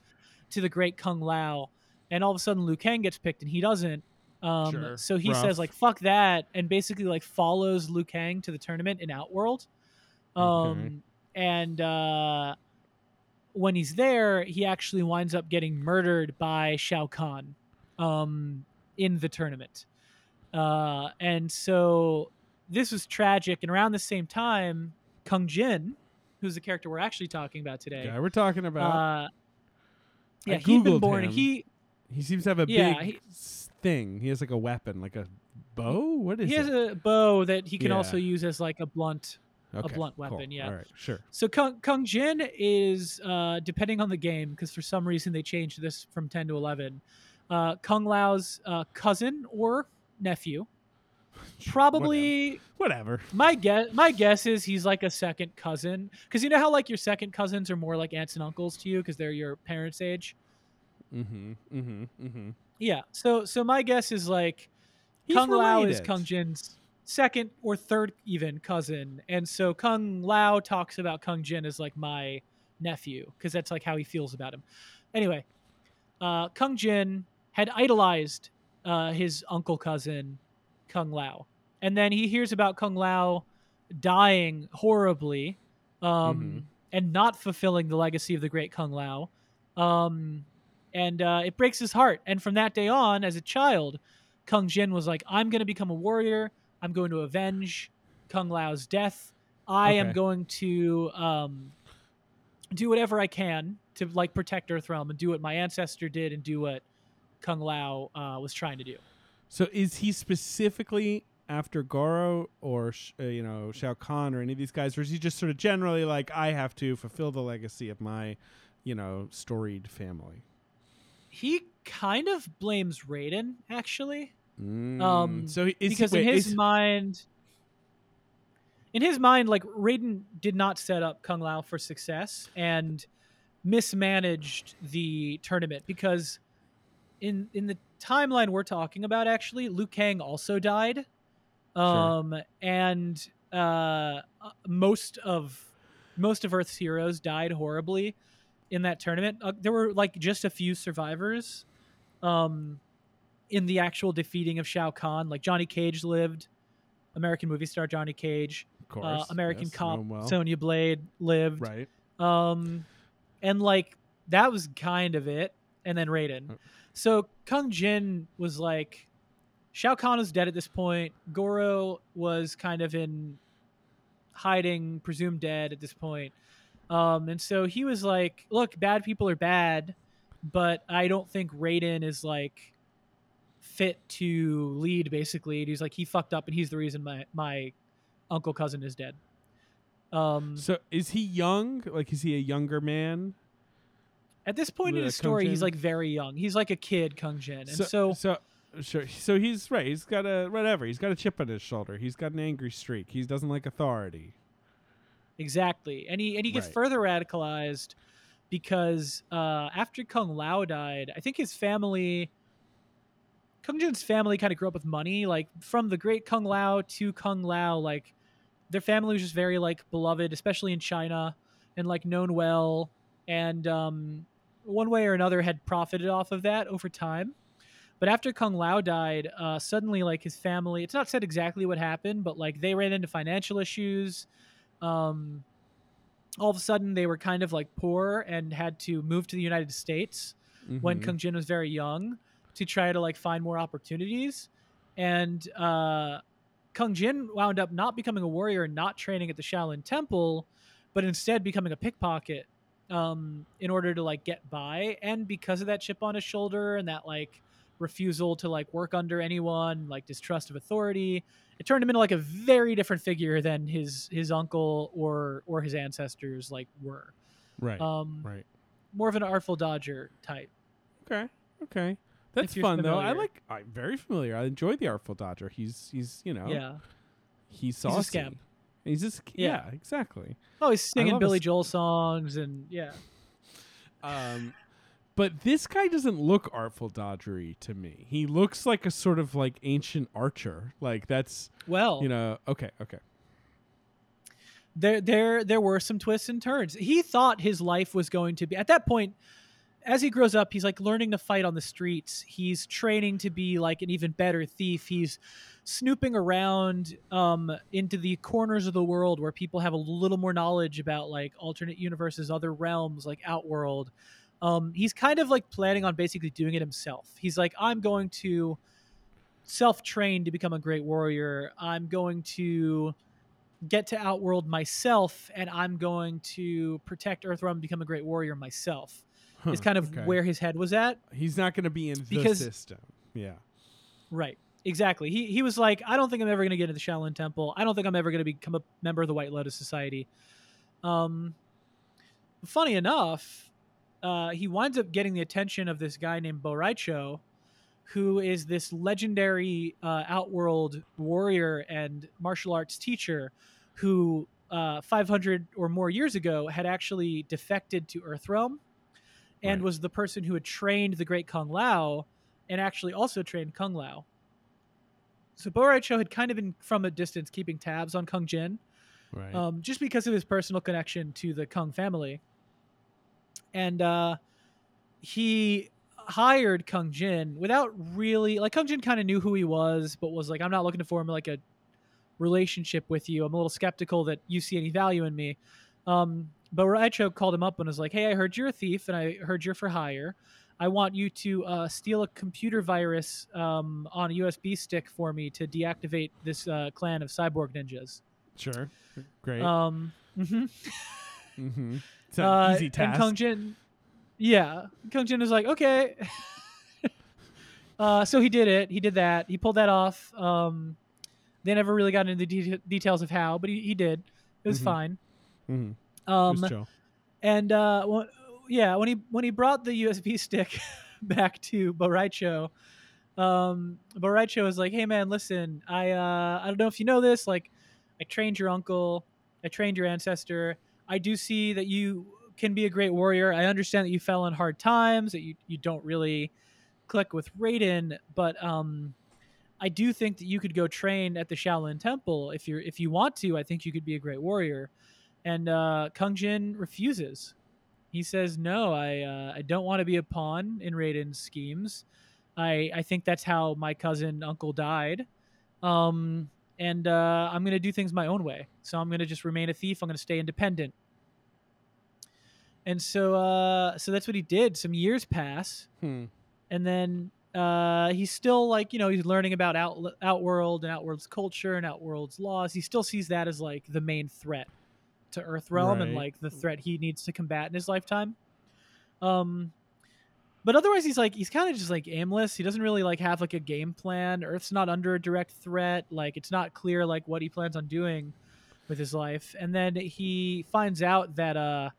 to the great Kung Lao. And all of a sudden, Liu Kang gets picked and he doesn't. Um, Sure. So he Rough. says like "fuck that" and basically like follows Liu Kang to the tournament in Outworld. Um, Okay. and uh, when he's there, he actually winds up getting murdered by Shao Kahn um, in the tournament. Uh, and so this was tragic. And around the same time, Kung Jin, who's the character we're actually talking about today, guy we're talking about. uh, yeah, I he'd been born. him. He he seems to have a yeah, big he- thing. He has like a weapon, like a bow. What is he has a bow that he can Yeah. also use as like a blunt Okay, blunt cool. weapon, yeah. All right. Sure. So Kung, Kung Jin is, uh, depending on the game, because for some reason they changed this from 10 to 11, uh, Kung Lao's uh, cousin or nephew. Probably, Whatever. my guess. My guess is he's like a second cousin, because you know how like your second cousins are more like aunts and uncles to you because they're your parents' age. Mm-hmm. Mm-hmm. Mm-hmm. Yeah. So so my guess is like He's Kung Lao is. Kung Jin's second or third even cousin, and so Kung Lao talks about Kung Jin as like my nephew because that's like how he feels about him. Anyway, uh, Kung Jin had idolized uh, his uncle cousin Kung Lao, and then he hears about Kung Lao dying horribly, um, Mhm. and not fulfilling the legacy of the great Kung Lao. Um, and uh, it breaks his heart. And from that day on, as a child, Kung Jin was like, "I'm going to become a warrior. I'm going to avenge Kung Lao's death. I am going to um, do whatever I can to like protect Earthrealm and do what my ancestor did and do what Kung Lao uh, was trying to do." So is he specifically after Goro or uh, you know Shao Kahn or any of these guys, or is he just sort of generally like I have to fulfill the legacy of my, you know, storied family? He kind of blames Raiden, actually. Mm. Um, so he- is because wait, in his is- mind in his mind like Raiden did not set up Kung Lao for success and mismanaged the tournament because in in the timeline we're talking about actually Liu Kang also died. Um and uh most of most of Earth's heroes died horribly in that tournament. Uh, there were like just a few survivors. Um in the actual defeating of Shao Kahn. Like Johnny Cage lived, American movie star Johnny Cage, of course, uh, American yes, cop well. Sonya Blade lived, right? um, and like that was kind of it. and then Raiden. Oh. So Kung Jin was like, Shao Kahn was dead at this point. Goro was kind of in hiding, presumed dead at this point. Um, and so he was like, "Look, bad people are bad, but I don't think Raiden is like fit to lead." Basically, and he's like, he fucked up, and he's the reason my my uncle cousin is dead. Um, So is he young? Like, is he a younger man? at this point in his story, he's like very young. He's like a kid, Kung Jin, and so, so, so sure. So he's right. He's got a whatever. He's got a chip on his shoulder. He's got an angry streak. He doesn't like authority. Exactly, and he and he gets Right. further radicalized because uh, after Kung Lao died, I think his family, Kung Jin's family, kind of grew up with money. Like from the great Kung Lao to Kung Lao, like their family was just very like beloved, especially in China, and like known well, and um, one way or another had profited off of that over time. But after Kung Lao died, uh, suddenly like his family, it's not said exactly what happened, but like they ran into financial issues um, all of a sudden they were kind of like poor and had to move to the United States when Mhm. Kung Jin was very young to try to like find more opportunities. And uh, Kung Jin wound up not becoming a warrior and not training at the Shaolin Temple, but instead becoming a pickpocket um, in order to like get by. And because of that chip on his shoulder and that like refusal to like work under anyone, like distrust of authority, it turned him into like a very different figure than his his uncle or or his ancestors like were. right. Um, right. more of an artful dodger type. Okay. Okay. That's fun though. I like. I'm very familiar. I enjoy the Artful Dodger. He's he's you know Yeah. he's a saucy. scamp. He's just Yeah. yeah. exactly. Oh, he's singing Billy s- Joel songs and yeah. Um, but this guy doesn't look artful dodgery to me. He looks like a sort of like ancient archer. Like that's Well, you know. Okay. Okay. there there there were some twists and turns. He thought his life was going to be at that point as he grows up, he's like learning to fight on the streets. He's training to be like an even better thief. He's snooping around um, into the corners of the world where people have a little more knowledge about like alternate universes, other realms, like Outworld. Um, he's kind of like planning on basically doing it himself. He's like, I'm going to self train to become a great warrior. I'm going to get to Outworld myself, and I'm going to protect Earthrealm and become a great warrior myself. Huh, is kind of okay. where his head was at. he's not going to be in Because- the system. Yeah. Right. Exactly. He he was like, I don't think I'm ever going to get into the Shaolin Temple. I don't think I'm ever going to become a member of the White Lotus Society. Um, funny enough, uh, he winds up getting the attention of this guy named Bo' Rai Cho, who is this legendary uh, outworld warrior and martial arts teacher, who uh, 500 or more years ago had actually defected to Earthrealm, and Right. was the person who had trained the great Kung Lao, and actually also trained Kung Lao. So Bo' Rai Cho had kind of been from a distance keeping tabs on Kung Jin, Right. um, just because of his personal connection to the Kung family. And uh, he hired Kung Jin without really like Kung Jin kind of knew who he was, but was like, I'm not looking to form like a relationship with you. I'm a little skeptical that you see any value in me. Um, but Rai Cho called him up and was like, Hey, I heard you're a thief and I heard you're for hire. I want you to uh, steal a computer virus um, on a USB stick for me to deactivate this uh, clan of cyborg ninjas. sure. Great. Um, mhm. mm-hmm. It's an Uh, easy And. Kung Jin, yeah, Kung Jin is like, okay. uh, so he did it. He did that. He pulled that off. Um, they never really got into the de- details of how, but he, he did. It was Mhm. fine. Um, and uh, wh- yeah, when he when he brought the USB stick back to Bo' Rai Cho, um, Bo' Rai Cho was like, "Hey man, listen, I uh, I don't know if you know this, like, I trained your uncle, I trained your ancestor. I do see that you can be a great warrior. I understand that you fell in hard times, that you you don't really click with Raiden, but um." I do think that you could go train at the Shaolin Temple if you're if you want to. I think you could be a great warrior and uh, Kung Jin refuses. He says, "No, I uh, I don't want to be a pawn in Raiden's schemes. I I think that's how my cousin uncle died, um, and uh, I'm gonna do things my own way. So I'm gonna just remain a thief. I'm gonna stay independent." and so uh, so that's what he did. Some years pass, Hmm. and then uh, he's still like you know he's learning about out outworld and outworld's culture and outworld's laws. He still sees that as like the main threat to Earthrealm and Right. like the threat he needs to combat in his lifetime. Um, but otherwise he's like he's kind of just like aimless. He doesn't really like have like a game plan. Earth's not under a direct threat. Like it's not clear like what he plans on doing with his life. And then he finds out that uh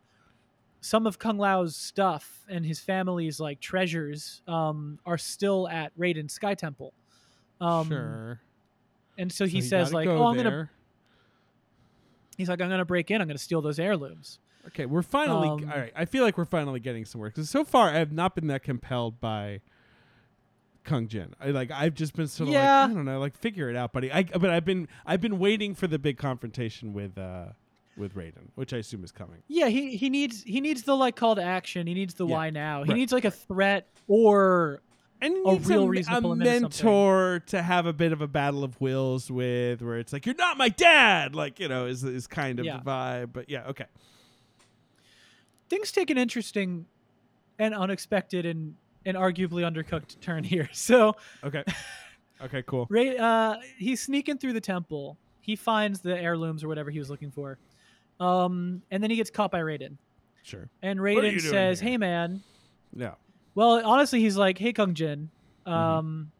some of Kung Lao's stuff and his family's like treasures um, are still at Raiden Sky Temple. Um, sure. And so he says like, "Oh, I'm gonna." He's like, "I'm gonna break in. I'm gonna steal those heirlooms." Okay, we're finally Um, all right. I feel like we're finally getting somewhere because so far I have not been that compelled by Kung Jin. I like I've just been sort of Yeah. like I don't know, like figure it out, buddy. I but I've been I've been waiting for the big confrontation with uh with Raiden, which I assume is coming. Yeah, he he needs he needs the like call to action. He needs the Yeah, why now. He right. needs like a threat or And A real a, reason to a pull him into something. mentor to have a bit of a battle of wills with, where it's like you're not my dad, like you know, is is kind of Yeah. the vibe. But yeah, okay, things take an interesting and unexpected and and arguably undercooked turn here. So okay, okay, cool. Ray, uh, he's sneaking through the temple. He finds the heirlooms or whatever he was looking for, um, and then he gets caught by Raiden. Sure, And Raiden says, here?" "Hey, man." yeah, Well, honestly, he's like, "Hey, Kung Jin, Mm-hmm. um,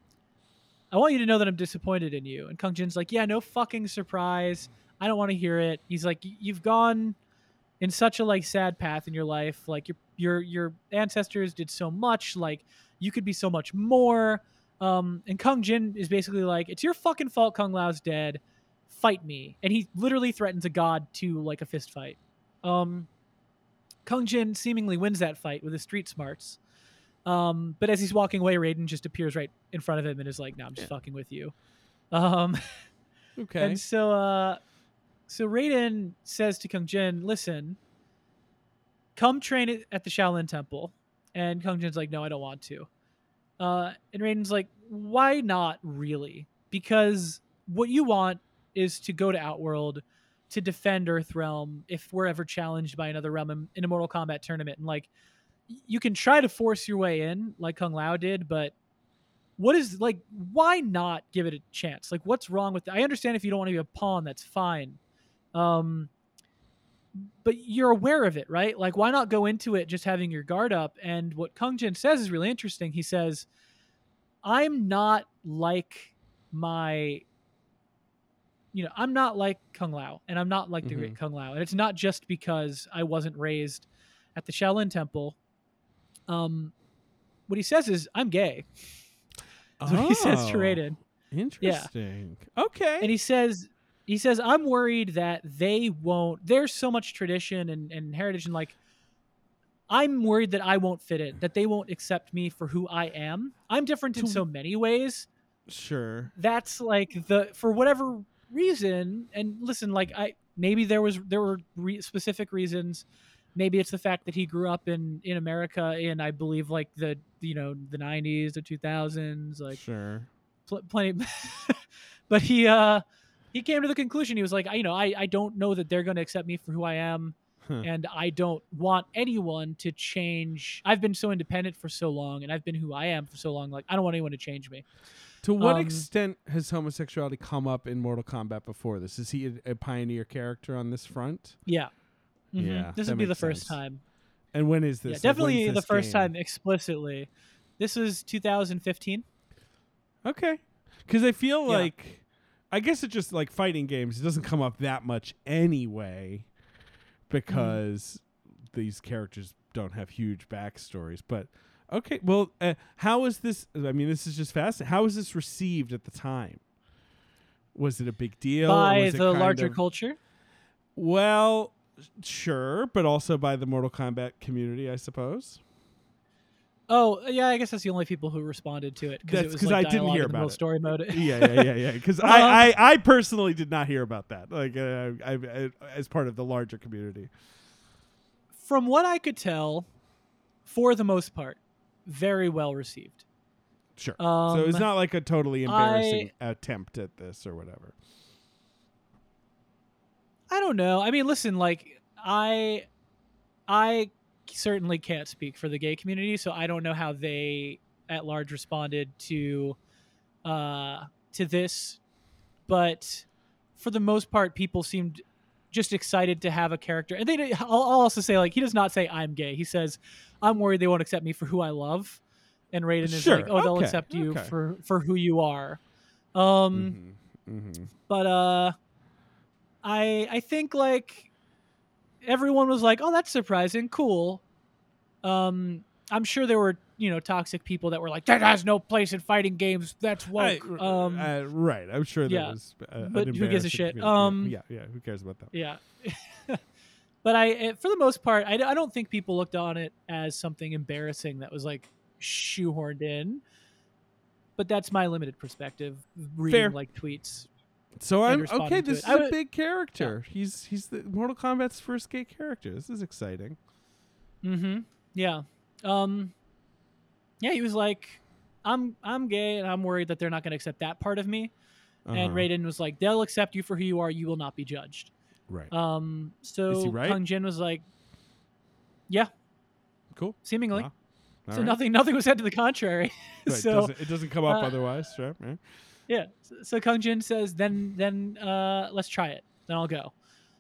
I want you to know that I'm disappointed in you." And Kung Jin's like, "Yeah, no fucking surprise. I don't want to hear it." He's like, "You've gone in such a like sad path in your life. Like your your your ancestors did so much. Like you could be so much more." Um, and Kung Jin is basically like, "It's your fucking fault. Kung Lao's dead. Fight me." And he literally threatens a god to like a fist fight. Um, Kung Jin seemingly wins that fight with his street smarts. Um, but as he's walking away, Raiden just appears right in front of him and is like, "No, I'm just Yeah. fucking with you." Um, okay. and so, uh, so Raiden says to Kung Jin, "Listen, come train at the Shaolin Temple." And Kung Jin's like, "No, I don't want to." Uh, and Raiden's like, "Why not, really? Because what you want is to go to Outworld." To defend Earthrealm if we're ever challenged by another realm in, in a Mortal Kombat tournament, and like you can try to force your way in like Kung Lao did, but what is like why not give it a chance? Like what's wrong with I understand if you don't want to be a pawn, that's fine. Um but you're aware of it, right? Like why not go into it just having your guard up? And what Kung Jin says is really interesting. He says, I'm not like my you know, I'm not like Kung Lao and I'm not like the great Kung Lao. And it's not just because I wasn't raised at the Shaolin Temple. Um what he says is I'm gay. That's what he says to Oh, Raiden. Interesting. Okay. And he says he says I'm worried that they won't there's so much tradition and, and heritage and like I'm worried that I won't fit in, that they won't accept me for who I am. I'm different in so many ways. sure. That's like the for whatever reason and listen like I maybe there was there were re- specific reasons maybe it's the fact that he grew up in in America in I believe like the you know the 90s the 2000s like sure. pl- plenty but he uh he came to the conclusion he was like I- you know I I don't know that they're going to accept me for who I am Huh. and I don't want anyone to change I've been so independent for so long and I've been who I am for so long like I don't want anyone to change me To what Um, extent has homosexuality come up in Mortal Kombat before this? Is he a, a pioneer character on this front? yeah Mhm. Yeah, this would be the first sense. time And when is yeah this? Like, definitely when's the first game? time explicitly this was 2015 Okay. Because I feel Yeah. like, I guess it just like fighting games. It doesn't come up that much anyway, because these characters don't have huge backstories. But okay, well, uh, how is this? I mean, this is just fascinating. How was this received at the time? Was it a big deal? by was the larger of- culture Well, sure, but also by the Mortal Kombat community, I suppose. Oh yeah, I guess that's the only people who responded to it because That's it was 'cause like I didn't hear about it. story mode. yeah, yeah, yeah, yeah. Because Um, I, I, I personally did not hear about that. Like, uh, I, I, as part of the larger community. From what I could tell, for the most part, very well received. Sure. Um, so it's not like a totally embarrassing attempt at this or whatever. I don't know. I mean, listen, like I, I certainly can't speak for the gay community, so I don't know how they at large responded to uh, to this. But for the most part, people seemed just excited to have a character. And they, I'll, I'll also say, like, he does not say I'm gay. He says, "I'm worried they won't accept me for who I love." And Raiden is like, "Oh, they'll accept you okay. for for who you are." Um, Mhm, mhm. but uh i i think like everyone was like oh that's surprising cool um i'm sure there were you know toxic people that were like that has no place in fighting games that's woke I- um uh, right. I'm sure there yeah. was. Uh, an But who gives a shit? Um, yeah, yeah. Who cares about that? yeah but i eh, for the most part I, I don't think people looked on it as something embarrassing that was like shoehorned in but that's my limited perspective reading Fair. like tweets So I'm okay. This is a would- big character. He's he's the Mortal Kombat's first gay character. This is exciting. Mm-hmm. Yeah. Um Yeah, he was like, I'm I'm gay and I'm worried that they're not gonna accept that part of me. And Uh-huh. Raiden was like, They'll accept you for who you are, you will not be judged. Right. Um so right? Kung Jin was like, Yeah, cool. seemingly. All so right. nothing nothing was said to the contrary. Right, so doesn't, it doesn't come up uh, otherwise, right? right? Yeah. So, so Kung Jin says, then then uh let's try it. Then I'll go.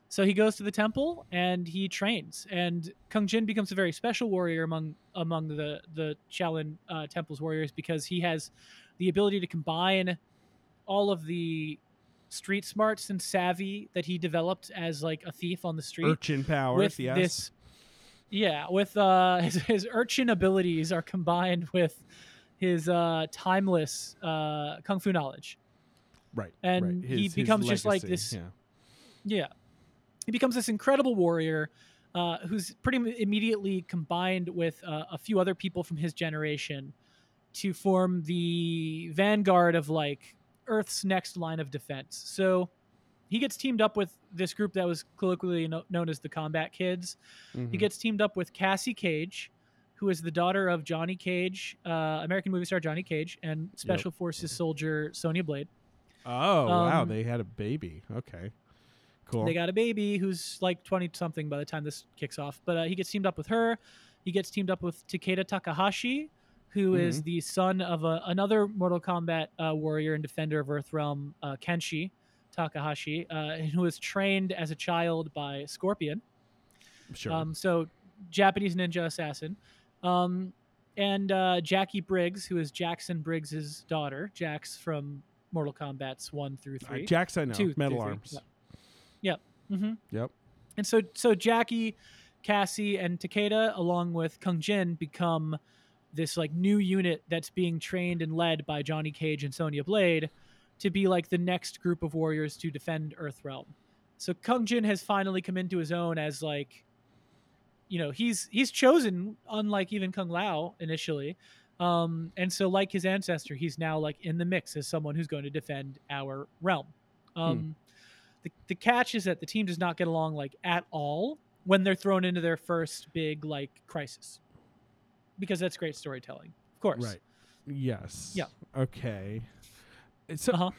So he goes to the temple and he trains, and Kung Jin becomes a very special warrior among among the the Shaolin uh, Temple's warriors because he has the ability to combine all of the street smarts and savvy that he developed as like a thief on the street Urchin powers. with yes. this. Yeah, with uh, his, his urchin abilities are combined with his uh, timeless uh, kung fu knowledge. right. and right. he His- his becomes just like this- Yeah. Yeah. He becomes this incredible warrior uh, who's pretty immediately combined with uh, a few other people from his generation to form the vanguard of like Earth's next line of defense. So he gets teamed up with this group that was colloquially kno- known as the Combat Kids. He Mhm. gets teamed up with Cassie Cage, who is the daughter of Johnny Cage, uh, American movie star Johnny Cage, and Special Forces soldier Sonya Blade. Oh wow, um, they had a baby. Okay. Cool. They got a baby who's like 20 something by the time this kicks off. But uh, he gets teamed up with her. He gets teamed up with Takeda Takahashi, who is Mm-hmm. the son of a, another Mortal Kombat uh, warrior and defender of Earthrealm, uh, Kenshi Takahashi, uh, and who was trained as a child by Scorpion. sure. Um, so, Japanese ninja assassin. Um, and uh, Jackie Briggs, who is Jackson Briggs's daughter, Jax from Mortal Kombat's 1 through Uh, 3. Jax, I know. two Metal three. arms. Yeah. Yep. hmm Yep. And so, so Jackie, Cassie, and Takeda, along with Kung Jin, become this like new unit that's being trained and led by Johnny Cage and Sonya Blade to be like the next group of warriors to defend Earthrealm. So Kung Jin has finally come into his own as like, you know, he's he's chosen, unlike even Kung Lao initially. Um, and so, like his ancestor, he's now like in the mix as someone who's going to defend our realm. Um, the, the catch is that the team does not get along like at all when they're thrown into their first big like crisis because that's great storytelling of course Right. Yes. Yeah. Okay. So, uh-huh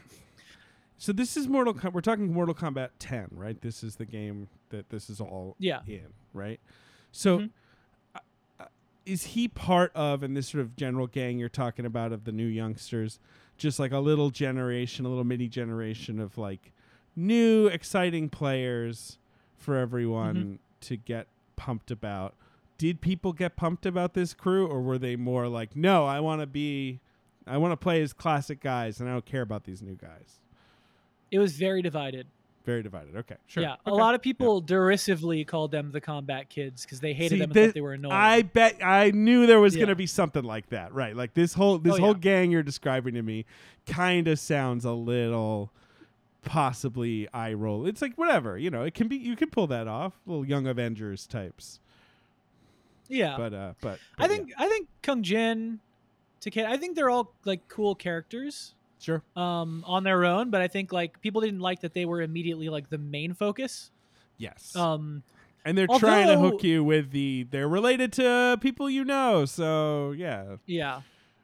so this is Mortal. Com- we're talking Mortal Kombat 10, right? This is the game that this is all yeah in, right? So, Mhm. uh, uh, is he part of, and this sort of general gang you're talking about of the new youngsters, just like a little generation, a little mini generation of like new, exciting players for everyone Mm-hmm. to get pumped about? Did people get pumped about this crew, or were they more like, no, I want to be, I want to play as classic guys, and I don't care about these new guys? it was very divided Very divided. Okay, sure. yeah a Okay. lot of people derisively called them the combat kids because they hated See, them and this- thought they were annoying I bet I knew there was Yeah. gonna be something like that, right? Like this whole this Oh, whole yeah. gang you're describing to me kind of sounds a little possibly eye roll. It's like whatever, you know. It can be you can pull that off, little young Avengers types. yeah But uh, but, i but think i think kung jin Takeda, i think they're all like cool characters yeah. Sure. um on their own but i think like people didn't like that they were immediately like the main focus Yes. um and they're trying to hook you with the they're related to people you know. So yeah, yeah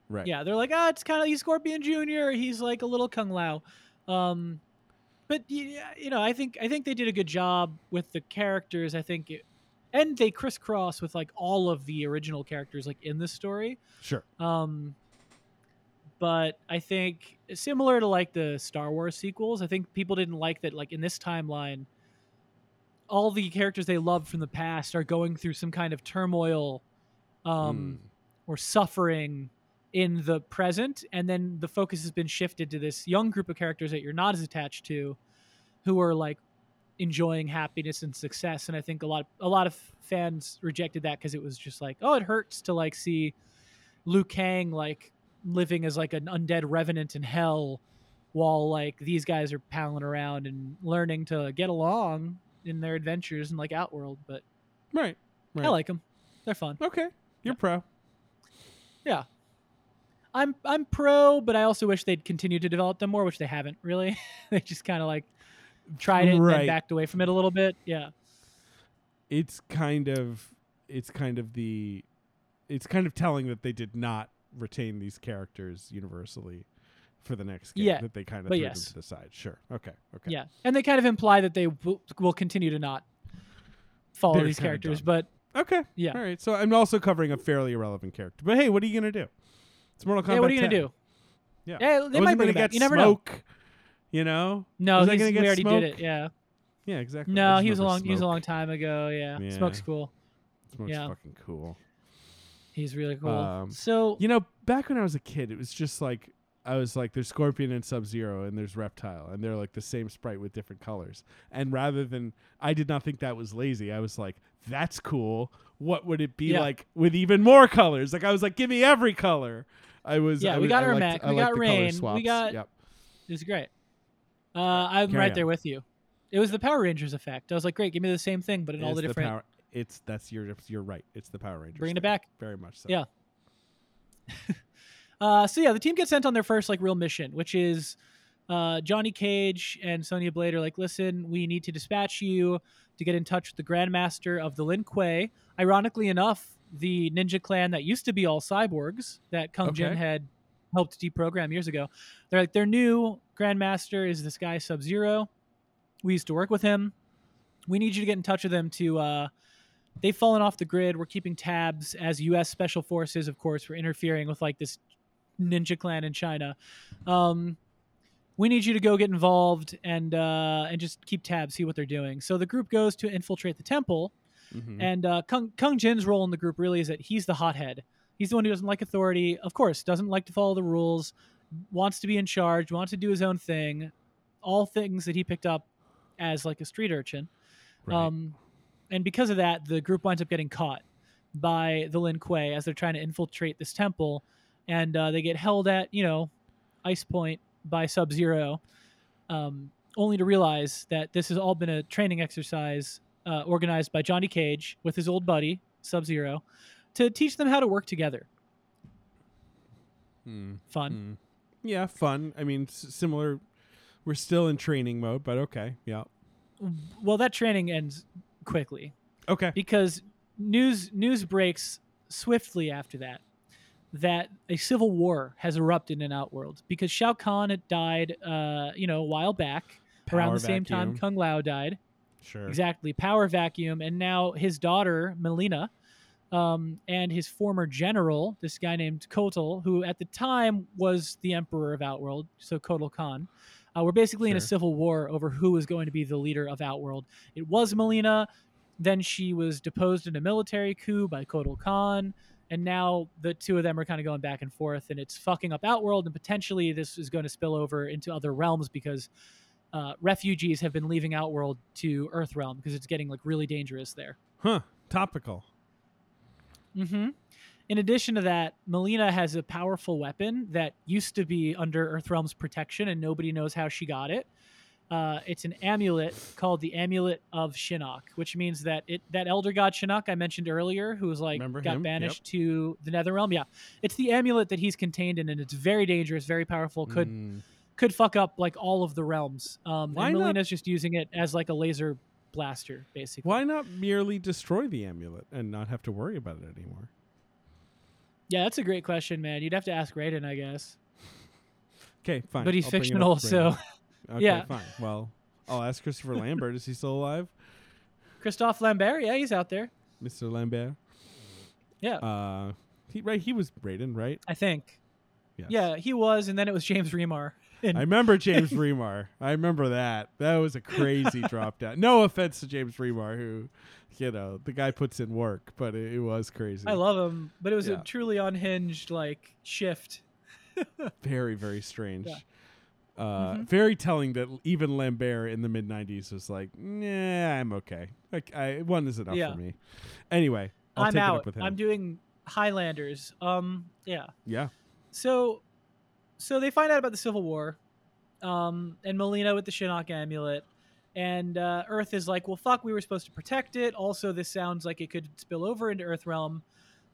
right. Yeah, they're like, ah, it's kind of he's Scorpion Junior. He's like a little Kung Lao. Um, but yeah, you know, I think I think they did a good job with the characters. I think it, and they crisscross with like all of the original characters like in the story. Sure. Um, but I think similar to like the Star Wars sequels, I think people didn't like that like in this timeline, all the characters they loved from the past are going through some kind of turmoil, um, Mm. or suffering in the present, and then the focus has been shifted to this young group of characters that you're not as attached to, who are like enjoying happiness and success. And I think a lot a lot of fans rejected that because it was just like, oh, it hurts to like see Liu Kang like living as like an undead revenant in hell while like these guys are palling around and learning to get along in their adventures in like Outworld. But Right. Right. I like them; they're fun. Okay. You're pro. Yeah, I'm I'm pro, but I also wish they'd continue to develop them more, which they haven't really. they just kind of like tried it and Right. then backed away from it a little bit. Yeah, It's kind of it's kind of the it's kind of telling that they did not retain these characters universally for the next game. Yeah, That they kind of but threw yes. them to the side. Sure. Okay. Okay. yeah, and they kind of imply that they will, will continue to not follow They're these characters, but Okay. Yeah. All right. So I'm also covering a fairly irrelevant character. But hey, what are you gonna do? It's Mortal Kombat. yeah, what are you gonna do? Yeah. Yeah, they might bring back. get You never know. smoke. You know? No, Was he's, gonna we already Smoke? did it. Yeah. Yeah. Exactly. No, he was a long he was a long time ago. Yeah, Yeah. Smoke's cool. Smoke's yeah. fucking cool. He's really cool. Um, so You know, back when I was a kid, it was just like I was like, there's Scorpion and Sub Zero, and there's Reptile, and they're like the same sprite with different colors. And rather than, I did not think that was lazy. I was like, that's cool. What would it be Yeah. like with even more colors? Like I was like, give me every color. I was. Yeah, I we was- got Ermac, we got Rain, we got- Yep. it was great. Uh, I'm Carry right on. there with you. It was the Power Rangers effect. I was like, great, give me the same thing, but in all It's the different. It's that's your. You're right. It's the Power Rangers. Bringing it thing. back. Very much so. Yeah. Uh, so yeah, the team gets sent on their first like real mission, which is uh, Johnny Cage and Sonya Blade are like, listen, we need to dispatch you to get in touch with the Grandmaster of the Lin Kuei. Ironically enough, the ninja clan that used to be all cyborgs that Kung Jin had helped deprogram years ago. They're like, their new Grandmaster is this guy Sub Zero. We used to work with him. We need you to get in touch with him to. Uh, they've fallen off the grid. We're keeping tabs as U.S. Special Forces, of course. We're interfering with like this ninja clan in China. Um, we need you to go get involved and uh, and just keep tabs, see what they're doing. So the group goes to infiltrate the temple, Mhm. and uh, Kung, Kung Jin's role in the group really is that he's the hothead. He's the one who doesn't like authority, of course, doesn't like to follow the rules, wants to be in charge, wants to do his own thing. All things that he picked up as like a street urchin. Right. Um, and because of that, the group winds up getting caught by the Lin Kuei as they're trying to infiltrate this temple, and uh, they get held at you know ice point by Sub Zero, um, only to realize that this has all been a training exercise uh, organized by Johnny Cage with his old buddy Sub Zero to teach them how to work together. Hmm. Fun. Hmm. Yeah, fun. I mean, s- similar. We're still in training mode, but okay. Yeah. Well, that training ends quickly. Okay. because news news breaks swiftly after that that a civil war has erupted in Outworld because Shao Kahn had died, uh, you know, a while back around Power the same time. Kung Lao died. Sure. Exactly, power vacuum, and now his daughter Mileena, um, and his former general, this guy named Kotal, who at the time was the emperor of Outworld, so Kotal Kahn. Uh, we're basically in a civil war over who is going to be the leader of Outworld. It was Mileena, then she was deposed in a military coup by Kotal Kahn, and now the two of them are kind of going back and forth, and it's fucking up Outworld, and potentially this is going to spill over into other realms because uh, refugees have been leaving Outworld to Earthrealm because it's getting like really dangerous there. Huh. Topical. Mm-hmm. In addition to that, Mileena has a powerful weapon that used to be under Earthrealm's protection, and nobody knows how she got it. Uh, it's an amulet called the Amulet of Shinnok, which means that it that elder god Shinnok I mentioned earlier, who was like Remember got him? Yep. banished to the Netherrealm. Yeah, it's the amulet that he's contained in, and it's very dangerous, very powerful. Could Mm. could fuck up like all of the realms. Um, Why and not- Mileena's just using it as like a laser blaster, basically. Why not merely destroy the amulet and not have to worry about it anymore? Yeah, that's a great question, man. You'd have to ask Raiden, I guess. Okay, fine. But he's I'll fictional, up so Okay, yeah. fine. Well, I'll ask Christopher Lambert. Is he still alive? Christophe Lambert, yeah, he's out there. Mr. Lambert. Yeah, Uh, he right. He was Raiden, right? I think. Yes. Yeah, he was, and then it was James Remar. And I remember James Remar. I remember that. That was a crazy drop down. No offense to James Remar, who, you know, the guy puts in work, but it, it was crazy. I love him, but it was Yeah. a truly unhinged like shift. very very strange. Yeah. Uh, Mhm. Very telling that even Lambert in the mid '90s was like, "Nah, I'm okay. Like, I one is enough Yeah. for me." Anyway, take it out. up with him. I'm doing Highlanders. Um, yeah. yeah, So, so they find out about the Civil War, um, and Mileena with the Shinnok amulet, and uh, Earth is like, well, fuck, we were supposed to protect it. Also, this sounds like it could spill over into Earth realm,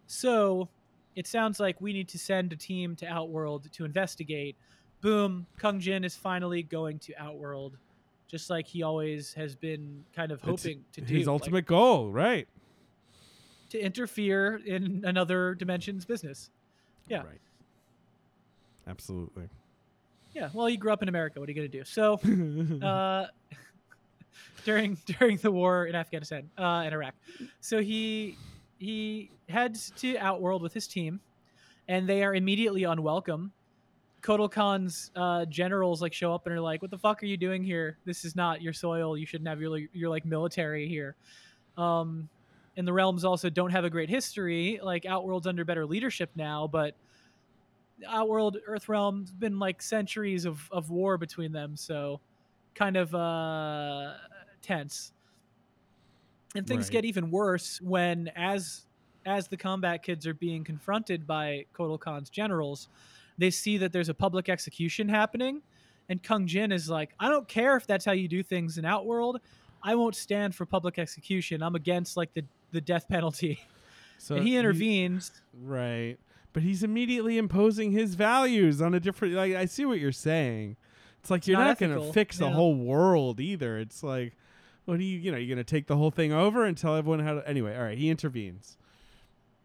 so it sounds like we need to send a team to Outworld to investigate. Boom, Kung Jin is finally going to Outworld, just like he always has been kind of It's hoping to do. his like, ultimate goal, right? to interfere in another dimension's business. Yeah. right. Absolutely. Yeah, well, he grew up in America. What are you going to do? So, uh, during during the war in Afghanistan uh, and Iraq, so he he heads to Outworld with his team, and they are immediately unwelcome. Kotal Kahn's uh, generals like show up and are like, "What the fuck are you doing here? This is not your soil. You shouldn't have your your like military here." Um, and the realms also don't have a great history. Like Outworld's under better leadership now, but Outworld, Earthrealm's been like centuries of, of war between them, so kind of uh, tense. And things Right. get even worse when, as as the combat kids are being confronted by Kotal Kahn's generals, they see that there's a public execution happening, and Kung Jin is like, "I don't care if that's how you do things in Outworld. I won't stand for public execution. I'm against like the the death penalty." so and he intervenes. right, but he's immediately imposing his values on a different. Like, I see what you're saying. It's like you're not not, going to fix the whole world either. It's like, what do you, you know, you're going to take the whole thing over and tell everyone how to. Anyway, all right, he intervenes.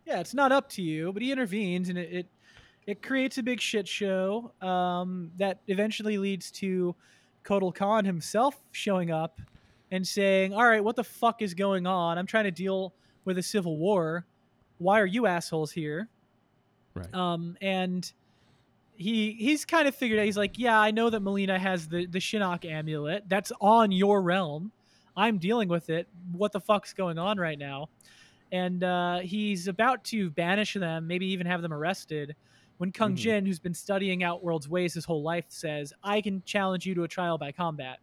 yeah, it's not up to you, but he intervenes and it it, it creates a big shit show um, that eventually leads to Kotal Kahn himself showing up and saying, "All right, what the fuck is going on? I'm trying to deal with a civil war. Why are you assholes here?" Right. Um, and he he's kind of figured out. He's like, "Yeah, I know that Mileena has the the Shinnok amulet. That's on your realm. I'm dealing with it. What the fuck's going on right now?" and uh, he's about to banish them, maybe even have them arrested. When Kung Mhm. Jin, who's been studying Outworld's ways his whole life, says, "I can challenge you to a trial by combat,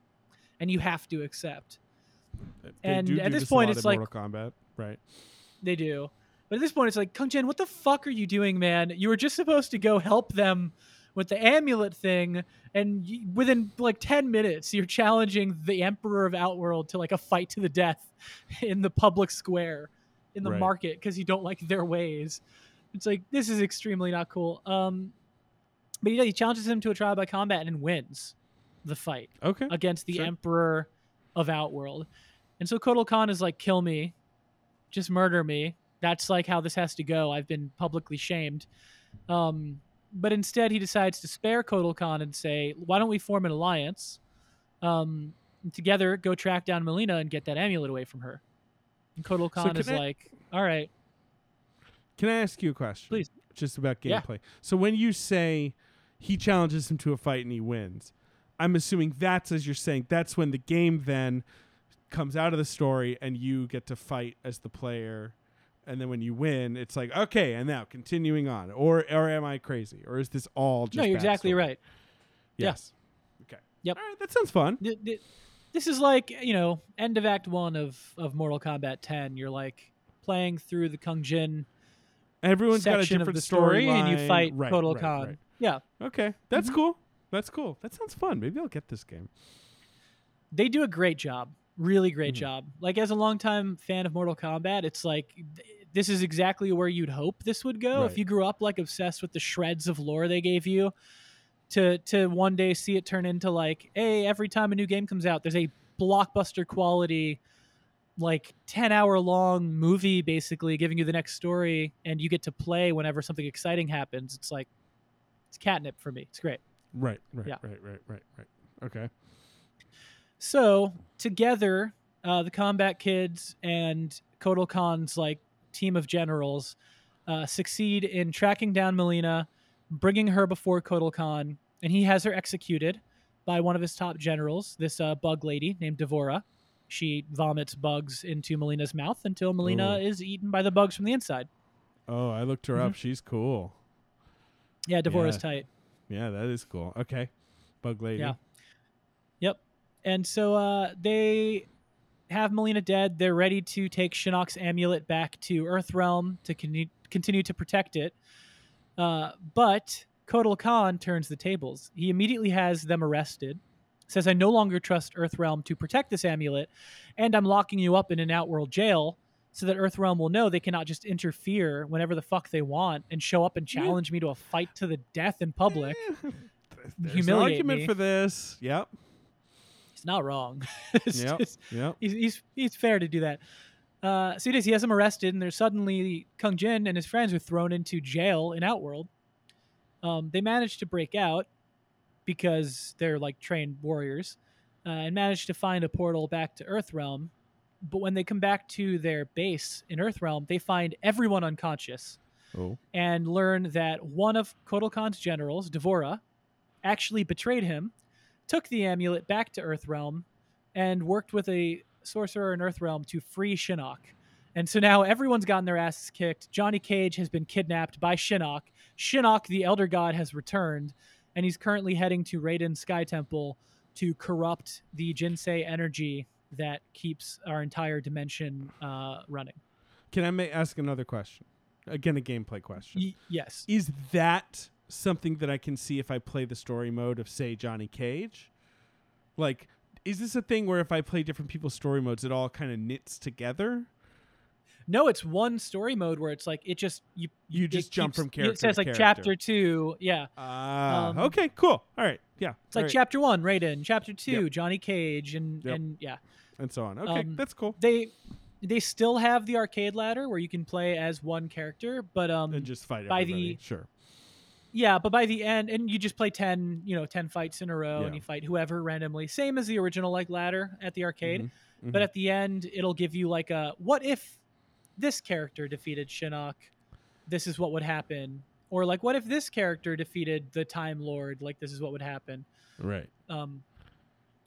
and you have to accept." They And do at do this this point, it's like- Mortal Kombat, right? They do, but at this point, it's like, Kung Jin, what the fuck are you doing, man? You were just supposed to go help them with the amulet thing, and y- within like ten minutes, you're challenging the Emperor of Outworld to like a fight to the death in the public square, in the Right. market, because you don't like their ways. It's like this is extremely not cool. Um, but yeah, he challenges him to a trial by combat and wins the fight Okay. against the Sure. Emperor of Outworld. And so Kotal Kahn is like, kill me, just murder me. That's like how this has to go. I've been publicly shamed. Um, but instead, he decides to spare Kotal Kahn and say, why don't we form an alliance? Um, together, go track down Mileena and get that amulet away from her. And Kotal Kahn can is I- like, all right. Can I ask you a question? Please. Just about Yeah. gameplay. So when you say he challenges him to a fight and he wins, I'm assuming that's as you're saying that's when the game then comes out of the story and you get to fight as the player. And then when you win, it's like okay, and now continuing on, or or am I crazy, or is this all just? no, you're exactly backstory? right. Yeah. Yes. Okay. Yep. All right, that sounds fun. th- th- this is like you know end of act one of of mortal kombat 10 you're like playing through the kung jin Everyone's got a different the story and you fight right, Kotal right, Khan. right. Yeah, Okay, that's Mhm. cool. That's cool. That sounds fun. Maybe I'll get this game. they do a great job. Really great Mhm. job. Like as a longtime fan of Mortal Kombat, it's like this is exactly where you'd hope this would go. If you grew up like obsessed with the shreds of lore they gave you, to to one day see it turn into like, hey, every time a new game comes out, there's a blockbuster quality like 10 hour long movie basically giving you the next story and you get to play whenever something exciting happens. It's like it's catnip for me. It's great. Right, right, Yeah. right, right, right, right. Okay. So together, uh, the combat kids and Kotal Kahn's like team of generals uh, succeed in tracking down Mileena, bringing her before Kotal Kahn, and he has her executed by one of his top generals, this uh, bug lady named D'Vorah. She vomits bugs into Mileena's mouth until Mileena Ooh. is eaten by the bugs from the inside. Oh, I looked her up. She's cool. Yeah, D'Vorah's Yeah. tight. Yeah, that is cool. Okay. Bug lady. Yeah. Yep. And so uh, they have Mileena dead. They're ready to take Shinnok's amulet back to Earthrealm to con- continue to protect it. Uh, but Kotal Kahn turns the tables. He immediately has them arrested. Says, "I no longer trust Earthrealm to protect this amulet, and I'm locking you up in an outworld jail." So that Earthrealm will know they cannot just interfere whenever the fuck they want and show up and Yeah. challenge me to a fight to the death in public. There's an argument me. for this. Yep. Not wrong. It's Yep. just- Yep. he's, he's he's fair to do that. Uh, so he does. He has him arrested, and there's suddenly Kung Jin and his friends are thrown into jail in Outworld. Um, they manage to break out because they're like trained warriors, uh, and manage to find a portal back to Earthrealm. But when they come back to their base in Earthrealm, they find everyone unconscious Oh. and learn that one of Kotal Kahn's generals, D'Vorah, actually betrayed him, took the amulet back to Earthrealm, and worked with a sorcerer in Earthrealm to free Shinnok. And so now everyone's gotten their asses kicked. Johnny Cage has been kidnapped by Shinnok. Shinnok, the Elder God, has returned, and he's currently heading to Raiden Sky Temple to corrupt the Jinsei energy that keeps our entire dimension uh, running. Can I ma- ask another question? Again, a gameplay question. Y- yes. is that something that I can see if I play the story mode of, say, Johnny Cage? Like, is this a thing where if I play different people's story modes, it all kind of knits together? No, it's one story mode where it's like it just you You just jump keeps- from character It says like character. chapter two, yeah. Ah, Um, okay, cool. All right, yeah. It's like right. chapter one, Raiden. Chapter two, Yep. Johnny Cage, and Yep. and yeah, and so on. Okay, um, that's cool. they they still have the arcade ladder where you can play as one character, but um And just fight by everybody. the- sure. Yeah, but by the end, and you just play ten, you know, ten fights in a row, Yeah. and you fight whoever randomly, same as the original like ladder at the arcade. Mhm, But mhm. at the end, it'll give you like a what if this character defeated Shinnok? This is what would happen. Or like, what if this character defeated the Time Lord? Like, this is what would happen. right. Um,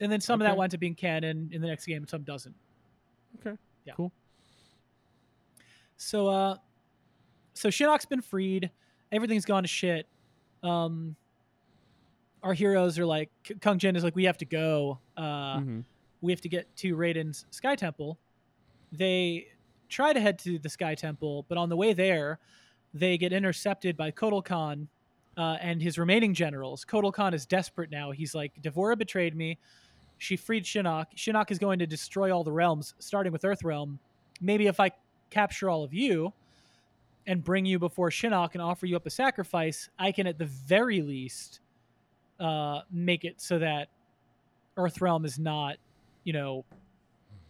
and then some of that Okay. winds up being canon in the next game, and some doesn't. Okay. Yeah. Cool. So, uh, so Shinnok's been freed. Everything's gone to shit. Um, our heroes are like, Kung Jin is like, we have to go. Uh, Mhm. we have to get to Raiden's Sky Temple. They try to head to the Sky Temple, but on the way there, they get intercepted by Kotal Kahn uh, and his remaining generals. Kotal Kahn is desperate now. He's like, D'Vorah betrayed me. She freed Shinnok. Shinnok is going to destroy all the realms, starting with Earthrealm. Maybe if I capture all of you and bring you before Shinnok and offer you up a sacrifice, I can at the very least uh, make it so that Earthrealm is not, you know,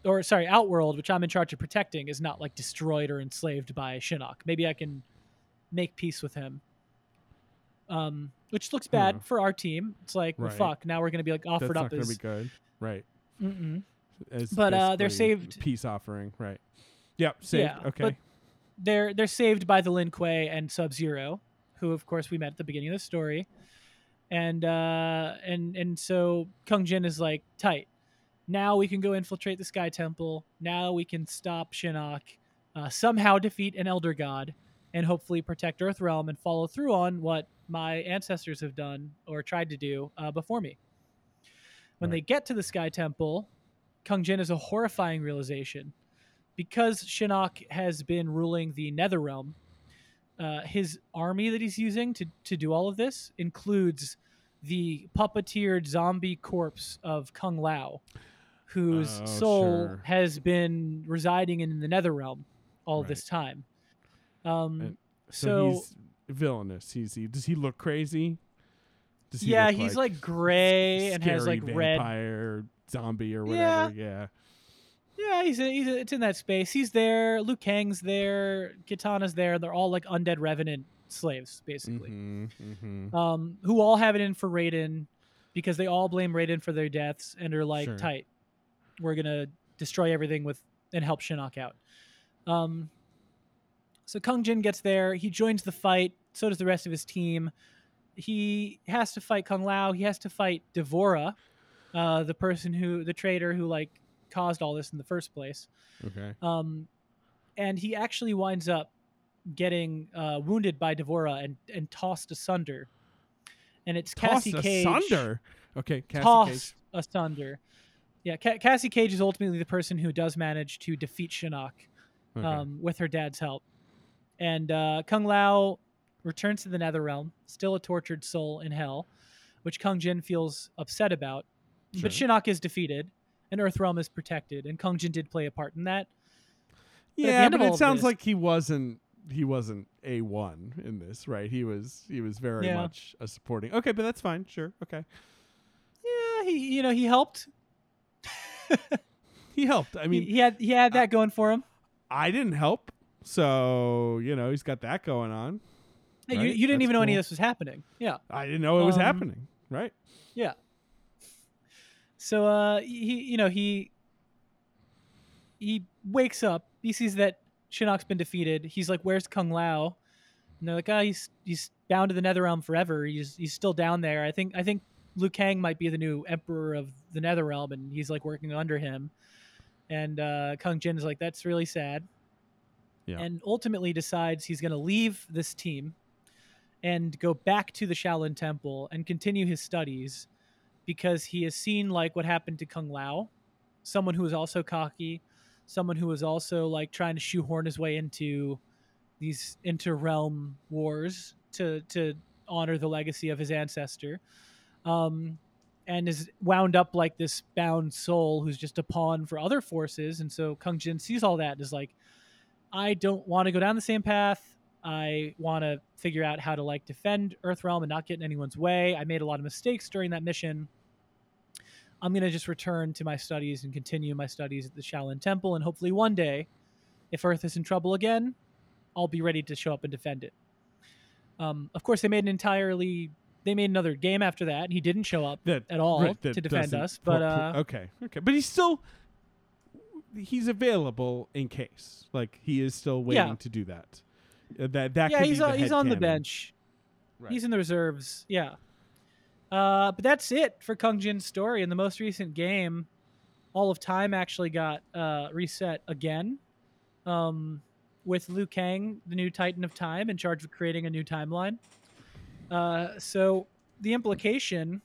or sorry, Outworld, which I'm in charge of protecting, is not like destroyed or enslaved by Shinnok. Maybe I can make peace with him. Um, which looks bad Huh. for our team. It's like, well, Right. fuck. Now we're gonna be like That's offered not up going to as. be good. Right. Mm-mm. As But, uh, they're saved- Peace offering. Right. Yep. Saved. Yeah, okay. but- They're they're saved by the Lin Kuei and Sub Zero, who of course we met at the beginning of the story, and uh, and and so Kung Jin is like tight. Now we can go infiltrate the Sky Temple. Now we can stop Shinnok, uh, somehow defeat an Elder God, and hopefully protect Earthrealm and follow through on what my ancestors have done or tried to do uh, before me. When Right. they get to the Sky Temple, Kung Jin is a horrifying realization. Because Shinnok has been ruling the Netherrealm, uh, his army that he's using to, to do all of this includes the puppeteered zombie corpse of Kung Lao, whose Oh, soul sure. has been residing in the Netherrealm all Right. this time. Um, so, so, he's villainous. He's he, does he look crazy? Does he yeah, look he's like, gray and has like red vampire zombie or whatever. Yeah. Yeah, he's, he's it's in that space. He's there. Liu Kang's there. Kitana's there. They're all like undead revenant slaves, basically, Mhm, mhm. um, who all have it in for Raiden because they all blame Raiden for their deaths and are like, Sure. tight. We're gonna destroy everything with and help Shinnok out. Um, so Kung Jin gets there. He joins the fight. So does the rest of his team. He has to fight Kung Lao. He has to fight D'Vorah, uh, the person who, the traitor who like caused all this in the first place. Okay. Um, and he actually winds up getting uh, wounded by D'Vorah and, and tossed asunder. And it's Cassie Cage asunder. Okay, Cassie tossed Cage. asunder. Yeah, Ca- Cassie Cage is ultimately the person who does manage to defeat Shinnok Okay. um, with her dad's help. And uh, Kung Lao returns to the Netherrealm, still a tortured soul in hell, which Kung Jin feels upset about. But Sure. Shinnok is defeated, and Earthrealm is protected, and Kung Jin did play a part in that. at yeah, but it sounds this- like he wasn't he wasn't a one in this, right? He was he was very Yeah. much a supporting. Okay, but that's fine. Sure. Okay. Yeah, he you know he helped. He helped. I I mean, mean, he had he had that going for him. I didn't help, so you know he's got that going on. Hey, You, right? you didn't That's even know any of this was happening. Yeah. I didn't know it was Um, happening. Right. Yeah. So uh he you know he he wakes up, he sees that Shinnok's been defeated. He's like, Where's Kung Lao? And they're like, Oh, he's he's bound to the Netherrealm forever. He's he's still down there. I think I think Liu Kang might be the new emperor of the Netherrealm and he's like working under him. And uh Kung Jin is like, That's really sad. Yeah. And ultimately decides he's gonna leave this team and go back to the Shaolin Temple and continue his studies because he has seen like what happened to Kung Lao, someone who was also cocky, someone who was also like trying to shoehorn his way into these inter-realm wars to to honor the legacy of his ancestor. Um and is wound up like this bound soul who's just a pawn for other forces and so Kung Jin sees all that and is like I don't want to go down the same path. I want to figure out how to like defend Earthrealm and not get in anyone's way. I made a lot of mistakes during that mission. I'm going to just return to my studies and continue my studies at the Shaolin Temple. And hopefully, one day, if Earth is in trouble again, I'll be ready to show up and defend it. Um, of course, they made an entirely. They made another game after that. And he didn't show up That at all right, to defend us. But uh, okay, okay, but he's still he's available in case. Like he is still waiting Yeah. to do that. Uh, that that yeah, could he's the he's on the bench. Right. He's in the reserves. Yeah. Uh, but that's it for Kung Jin's story. In the most recent game, all of time actually got uh, reset again, um, with Liu Kang, the new Titan of Time, in charge of creating a new timeline. Uh, so the implication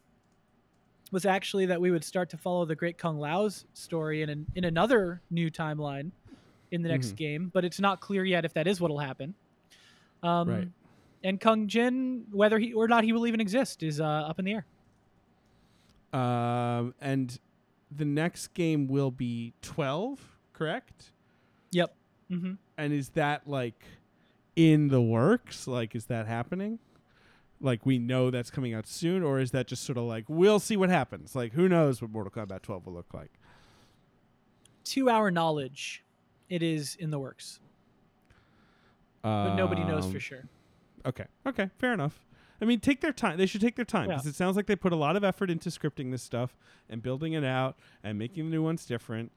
was actually that we would start to follow the Great Kung Lao's story in an, in another new timeline in the next Mhm. game, but it's not clear yet if that is what'll happen. Um, Right. And Kung Jin, whether he or not he will even exist, is uh, up in the air. Um, and the next game will be twelve, correct? Yep. hmm And is that like in the works? Like, is that happening? Like we know that's coming out soon, or is that just sort of like we'll see what happens? Like, who knows what Mortal Kombat 12 will look like? To our knowledge, it is in the works, but nobody knows Um, for sure. Okay. Okay. Fair enough. I mean, take their time. They should take their time Yeah. because it sounds like they put a lot of effort into scripting this stuff and building it out and making the new ones different.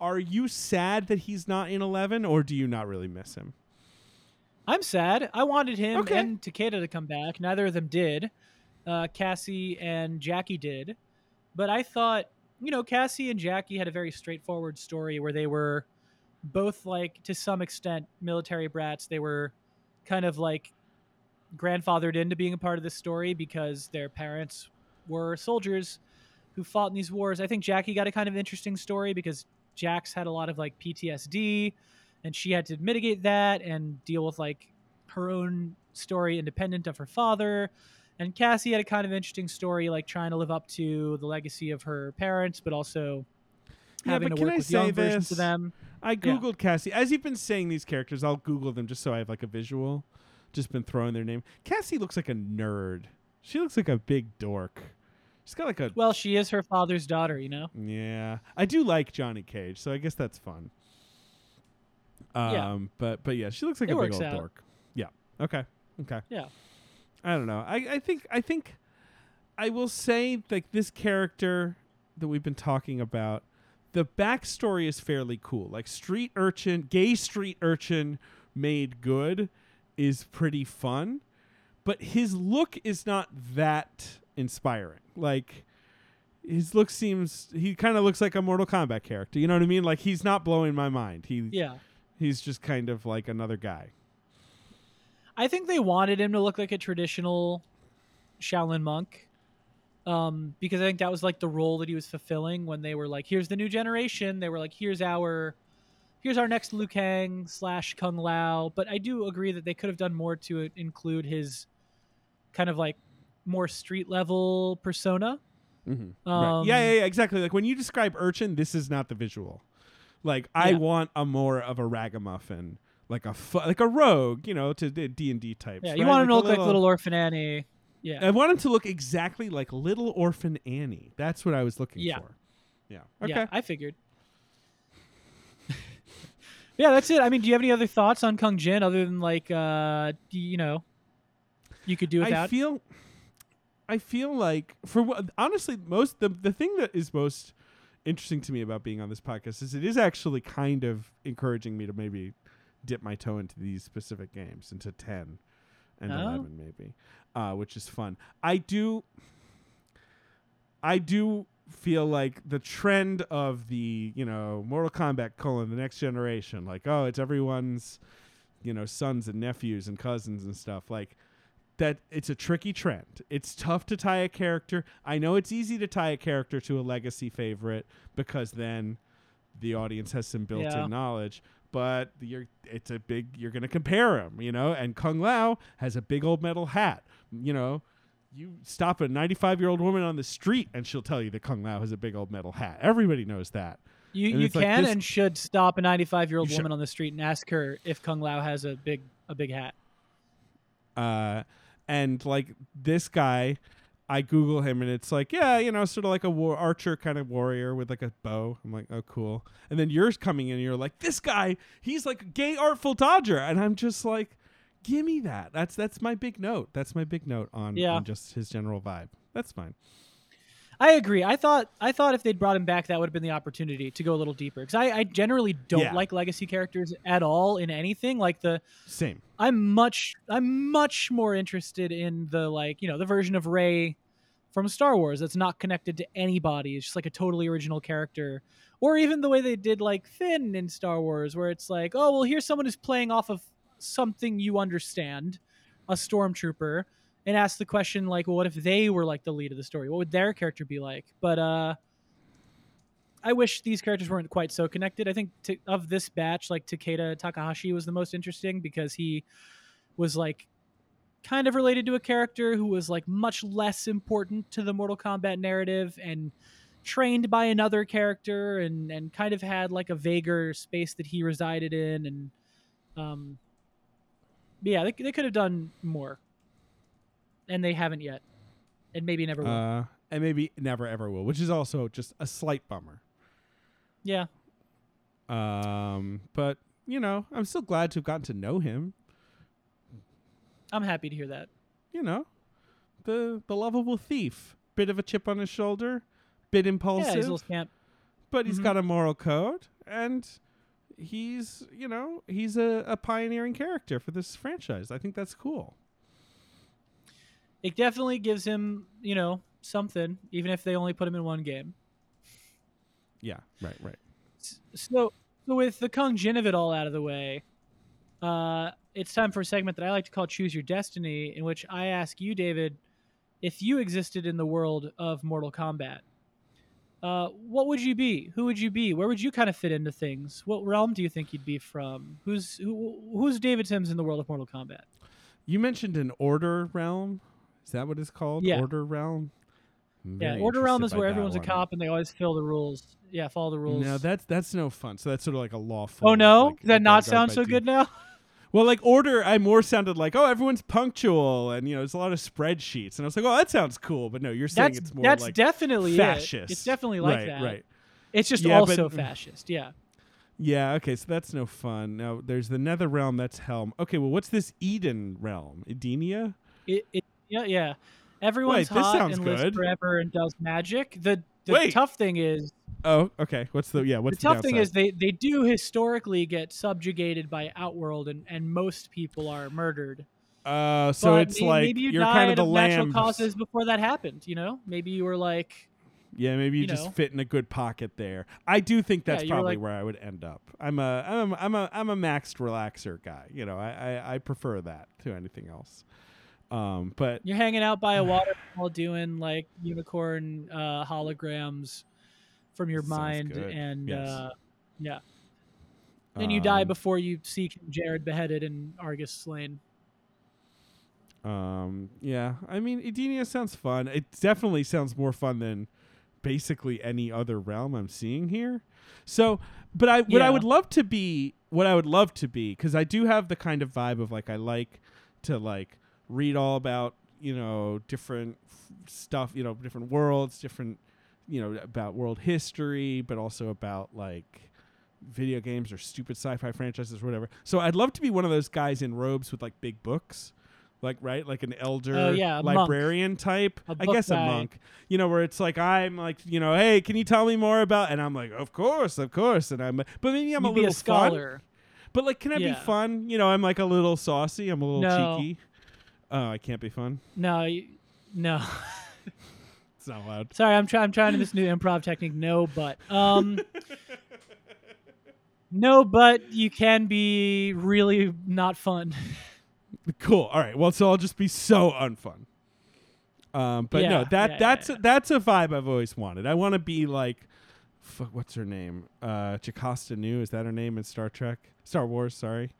Are you sad that he's not in 11 or do you not really miss him? I'm sad. I wanted him Okay. and Takeda to come back. Neither of them did. Uh, Cassie and Jackie did. But I thought, you know, Cassie and Jackie had a very straightforward story where they were both, like, to some extent, military brats. They were kind of like grandfathered into being a part of this story because their parents were soldiers who fought in these wars. I think Jackie got a kind of interesting story because Jax had a lot of like PTSD and she had to mitigate that and deal with like her own story independent of her father. And Cassie had a kind of interesting story, like trying to live up to the legacy of her parents, but also Yeah, having but to work I with young versions of them. I googled Cassie. As you've been saying these characters, I'll Google them just so I have like a visual. Just been throwing their name. Cassie looks like a nerd. She looks like a big dork. She's got like a Well, she is her father's daughter, you know. yeah. I do like Johnny Cage, so I guess that's fun. Um, Yeah. but but yeah, she looks like It a big old out. dork. Yeah. Okay. Okay. Yeah. I don't know. I, I think I think I will say like this character that we've been talking about, the backstory is fairly cool. Like street urchin, gay street urchin made good is pretty fun, but his look is not that inspiring. Like his look seems he kind of looks like a Mortal Kombat character. You know what I mean? Like he's not blowing my mind. He Yeah. he's just kind of like another guy. I think they wanted him to look like a traditional Shaolin monk. Um, because I think that was like the role that he was fulfilling when they were like, here's the new generation. They were like, here's our here's our next Liu Kang slash Kung Lao. But I do agree that they could have done more to include his kind of like more street level persona. Mm-hmm. Um, Yeah, yeah, yeah, exactly. Like when you describe urchin, this is not the visual. Like I Yeah. want a more of a ragamuffin, like a fu- like a rogue, you know, to the D and D types. Yeah, you right? want him to a look like little Orphan Annie. Yeah. I want him to look exactly like Little Orphan Annie. That's what I was looking Yeah. for. Yeah. Okay. Yeah, I figured. Yeah, that's it. I mean, do you have any other thoughts on Kung Jin other than like, uh, you know, you could do without? I feel I feel like for what honestly most the the thing that is most interesting to me about being on this podcast is it is actually kind of encouraging me to maybe dip my toe into these specific games into 10 and Oh. 11 maybe uh, which is fun i do i do feel like the trend of the you know mortal kombat colon the next generation like oh it's everyone's you know sons and nephews and cousins and stuff like that it's a tricky trend. It's tough to tie a character. I know it's easy to tie a character to a legacy favorite because then the audience has some built-in Yeah. knowledge. But you're it's a big you're gonna compare them, you know. And Kung Lao has a big old metal hat, you know. You stop a 95 year old woman on the street and she'll tell you that Kung Lao has a big old metal hat. Everybody knows that. you and you it's like can this- and should stop a 95 year old You should- woman on the street and ask her if Kung Lao has a big a big hat. uh, and like this guy i google him and it's like yeah you know sort of like a war archer kind of warrior with like a bow i'm like oh cool and then yours coming in and you're like this guy he's like a gay artful dodger and i'm just like give me that that's that's my big note that's my big note on, Yeah. on just his general vibe that's fine I agree. I thought I thought if they'd brought him back, that would have been the opportunity to go a little deeper. Because I, I generally don't Yeah. like legacy characters at all in anything. Like the same I'm much I'm much more interested in the like you know the version of Rey from Star Wars that's not connected to anybody. It's just like a totally original character, or even the way they did like Finn in Star Wars, where it's like oh well here's someone who's playing off of something you understand, a stormtrooper, and ask the question like well what if they were like the lead of the story? What would their character be like? But uh. I wish these characters weren't quite so connected. I think to, of this batch, like Takeda Takahashi was the most interesting because he was like kind of related to a character who was like much less important to the Mortal Kombat narrative and trained by another character and and kind of had like a vaguer space that he resided in and um yeah they, they could have done more. And they haven't yet. And maybe never will. Uh, and maybe never ever will which is also just a slight bummer. Yeah. Um but you know i'm still glad to have gotten to know him. I'm happy to hear that. You know, the the lovable thief. Bit of a chip on his shoulder, bit impulsive, yeah impulsive, his little scamp. But he's Mhm. got a moral code, and he's you know he's a, a pioneering character for this franchise. I think that's cool. it definitely gives him you know something even if they only put him in one game Yeah, right, right. So, so with the Kung Jin of it all out of the way, uh, it's time for a segment that I like to call "Choose Your Destiny," in which I ask you, David, if you existed in the world of Mortal Kombat, uh, what would you be? Who would you be? Where would you kind of fit into things? What realm do you think you'd be from? Who's who, who's David Sims in the world of Mortal Kombat? You mentioned an order realm. Is that what it's called? Yeah. Order realm. Yeah, Order Realm is where everyone's a cop and they always follow the rules. Yeah, follow the rules. No, that's that's no fun. So that's sort of like a lawful. oh no, like, does that not sound so good now? Well, like order, I more sounded like, oh, everyone's punctual, and you know, there's a lot of spreadsheets, and I was like, oh, that sounds cool, but no, you're saying That's it's more that's like definitely fascist. it. It's definitely like right, that. Right. It's just Yeah, but- also fascist. Yeah. Yeah. Okay. So that's no fun. Now there's the Nether realm. That's Helm. Okay. Well, what's this Eden realm? Edenia. It, it yeah yeah. Everyone's Wait, hot and lives forever and does magic. The the Wait. tough thing is Oh, okay. What's the yeah? What's the What's tough thing is they they do historically get subjugated by Outworld, and and most people are murdered. Uh, so But it's may- like maybe you you're died kind of the of natural causes before that happened. You know, maybe you were like, Yeah, maybe you, you just know. fit in a good pocket there. I do think that's Yeah, probably like- where I would end up. I'm a I'm a, I'm a I'm a maxed relaxer guy. You know, I, I I prefer that to anything else. Um, but you're hanging out by a waterfall doing like unicorn uh, holograms from your Sounds mind, good. and Yes. uh, yeah, then you die um, before you see Jerrod beheaded and Argus slain. Um, yeah, I mean, Edenia sounds fun. It definitely sounds more fun than basically any other realm I'm seeing here. So, but I what I would love to be, what I would love to be, because I do have the kind of vibe of like I like to like read all about you know different f- stuff, you know, different worlds, different you know about world history, but also about like video games or stupid sci-fi franchises or whatever. So I'd love to be one of those guys in robes with like big books. Like right, like an elder Oh, yeah, a monk. librarian type. I guess a monk. You know, where it's like I'm like, you know, hey, can you tell me more about? And I'm like, of course, of course. And I'm, but maybe I'm You'd a little a scholar. fun. But like, can I Yeah. be fun? You know, I'm like a little saucy. I'm a little No. cheeky. Oh, I can't be fun. No, you, no. Not allowed. Sorry, I'm trying. I'm trying this new improv technique. No, but um, no, but you can be really not fun. Cool. All right. Well, so I'll just be so unfun. Um, but no, that yeah, that's yeah, A, that's a vibe I've always wanted. I want to be like, fuck, what's her name? Uh, Jocasta Nu is that her name in Star Trek, Star Wars? Sorry.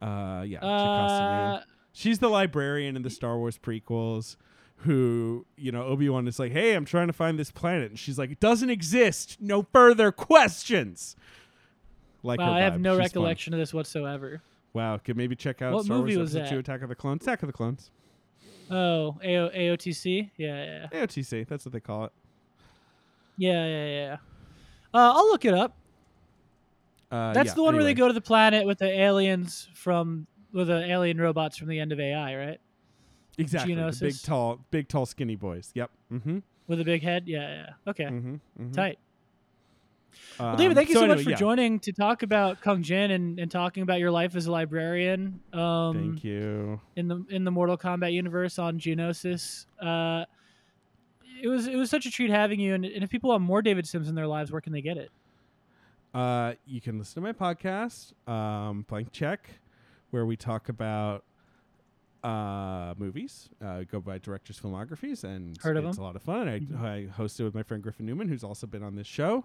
Uh, yeah, Jocasta Nu. Uh, She's the librarian in the Star Wars prequels. Who you know Obi Wan is like, hey, I'm trying to find this planet, and she's like, it doesn't exist. No further questions. Like wow, I have no She's fun. recollection of this whatsoever. Wow, could maybe check out What Star movie Wars was Episode that? Two: Attack of the Clones. Attack of the Clones. Oh, AO, AOTC. Yeah, yeah. AOTC, that's what they call it. yeah, yeah, yeah. Uh, I'll look it up. Uh, That's yeah, the one where they go to the planet with the aliens from with the alien robots from the end of AI, right? Exactly the big tall, big tall, skinny boys. Yep. Mm-hmm. With a big head. Yeah, yeah. Okay, Mm-hmm. mm-hmm. tight. Well, David, thank you so, much for joining to talk about Kung Jin and, and talking about your life as a librarian. Um, Thank you. in the in the Mortal Kombat universe on Geonosis. Uh, it was it was such a treat having you. And, and if people want more David Sims in their lives, where can they get it? Uh, you can listen to my podcast, um, Blank Check, where we talk about uh, movies. Uh, go by directors' filmographies, and Heard of it's them. a lot of fun. I, Mhm. I host it with my friend Griffin Newman, who's also been on this show.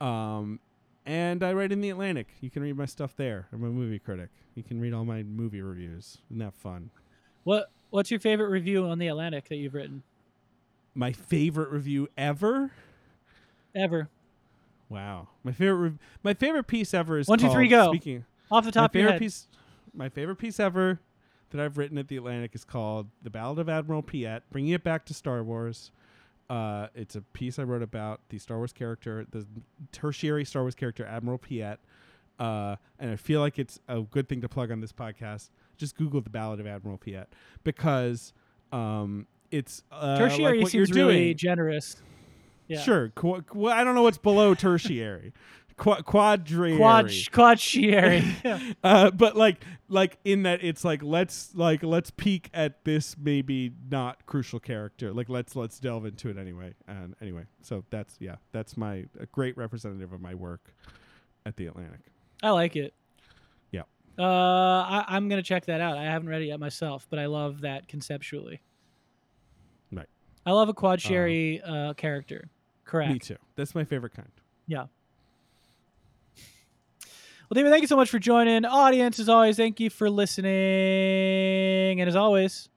Um, and I write in the Atlantic. You can read my stuff there. I'm a movie critic. You can read all my movie reviews. Isn't that fun? What What's your favorite review on the Atlantic that you've written My favorite review ever. ever? Wow, my favorite rev- my favorite piece ever is One, two, three, go. Speaking Off the my top of your favorite head. piece my favorite piece ever that I've written at the Atlantic is called "The Ballad of Admiral Piett," bringing it back to Star Wars. Uh, it's a piece I wrote about the Star Wars character, the tertiary Star Wars character Admiral Piett, uh, and I feel like it's a good thing to plug on this podcast. Just Google "The Ballad of Admiral Piett" because um, it's uh, Tertiary like what you're seems really generous. Yeah. Sure. Qu- I don't know what's below tertiary. Qu- quadrary. Quad quadriary. Yeah. Uh, but like, like in that it's like let's like let's peek at this maybe not crucial character. Like let's let's delve into it anyway. And anyway, so that's yeah, that's my a great representative of my work at the Atlantic. I like it. Yeah. Uh, I, I'm gonna check that out. I haven't read it yet myself, but I love that conceptually. Right. I love a quadriary uh, character. Correct. Me too. That's my favorite kind. Yeah. Well, David, thank you so much for joining. Audience, as always, thank you for listening. And as always,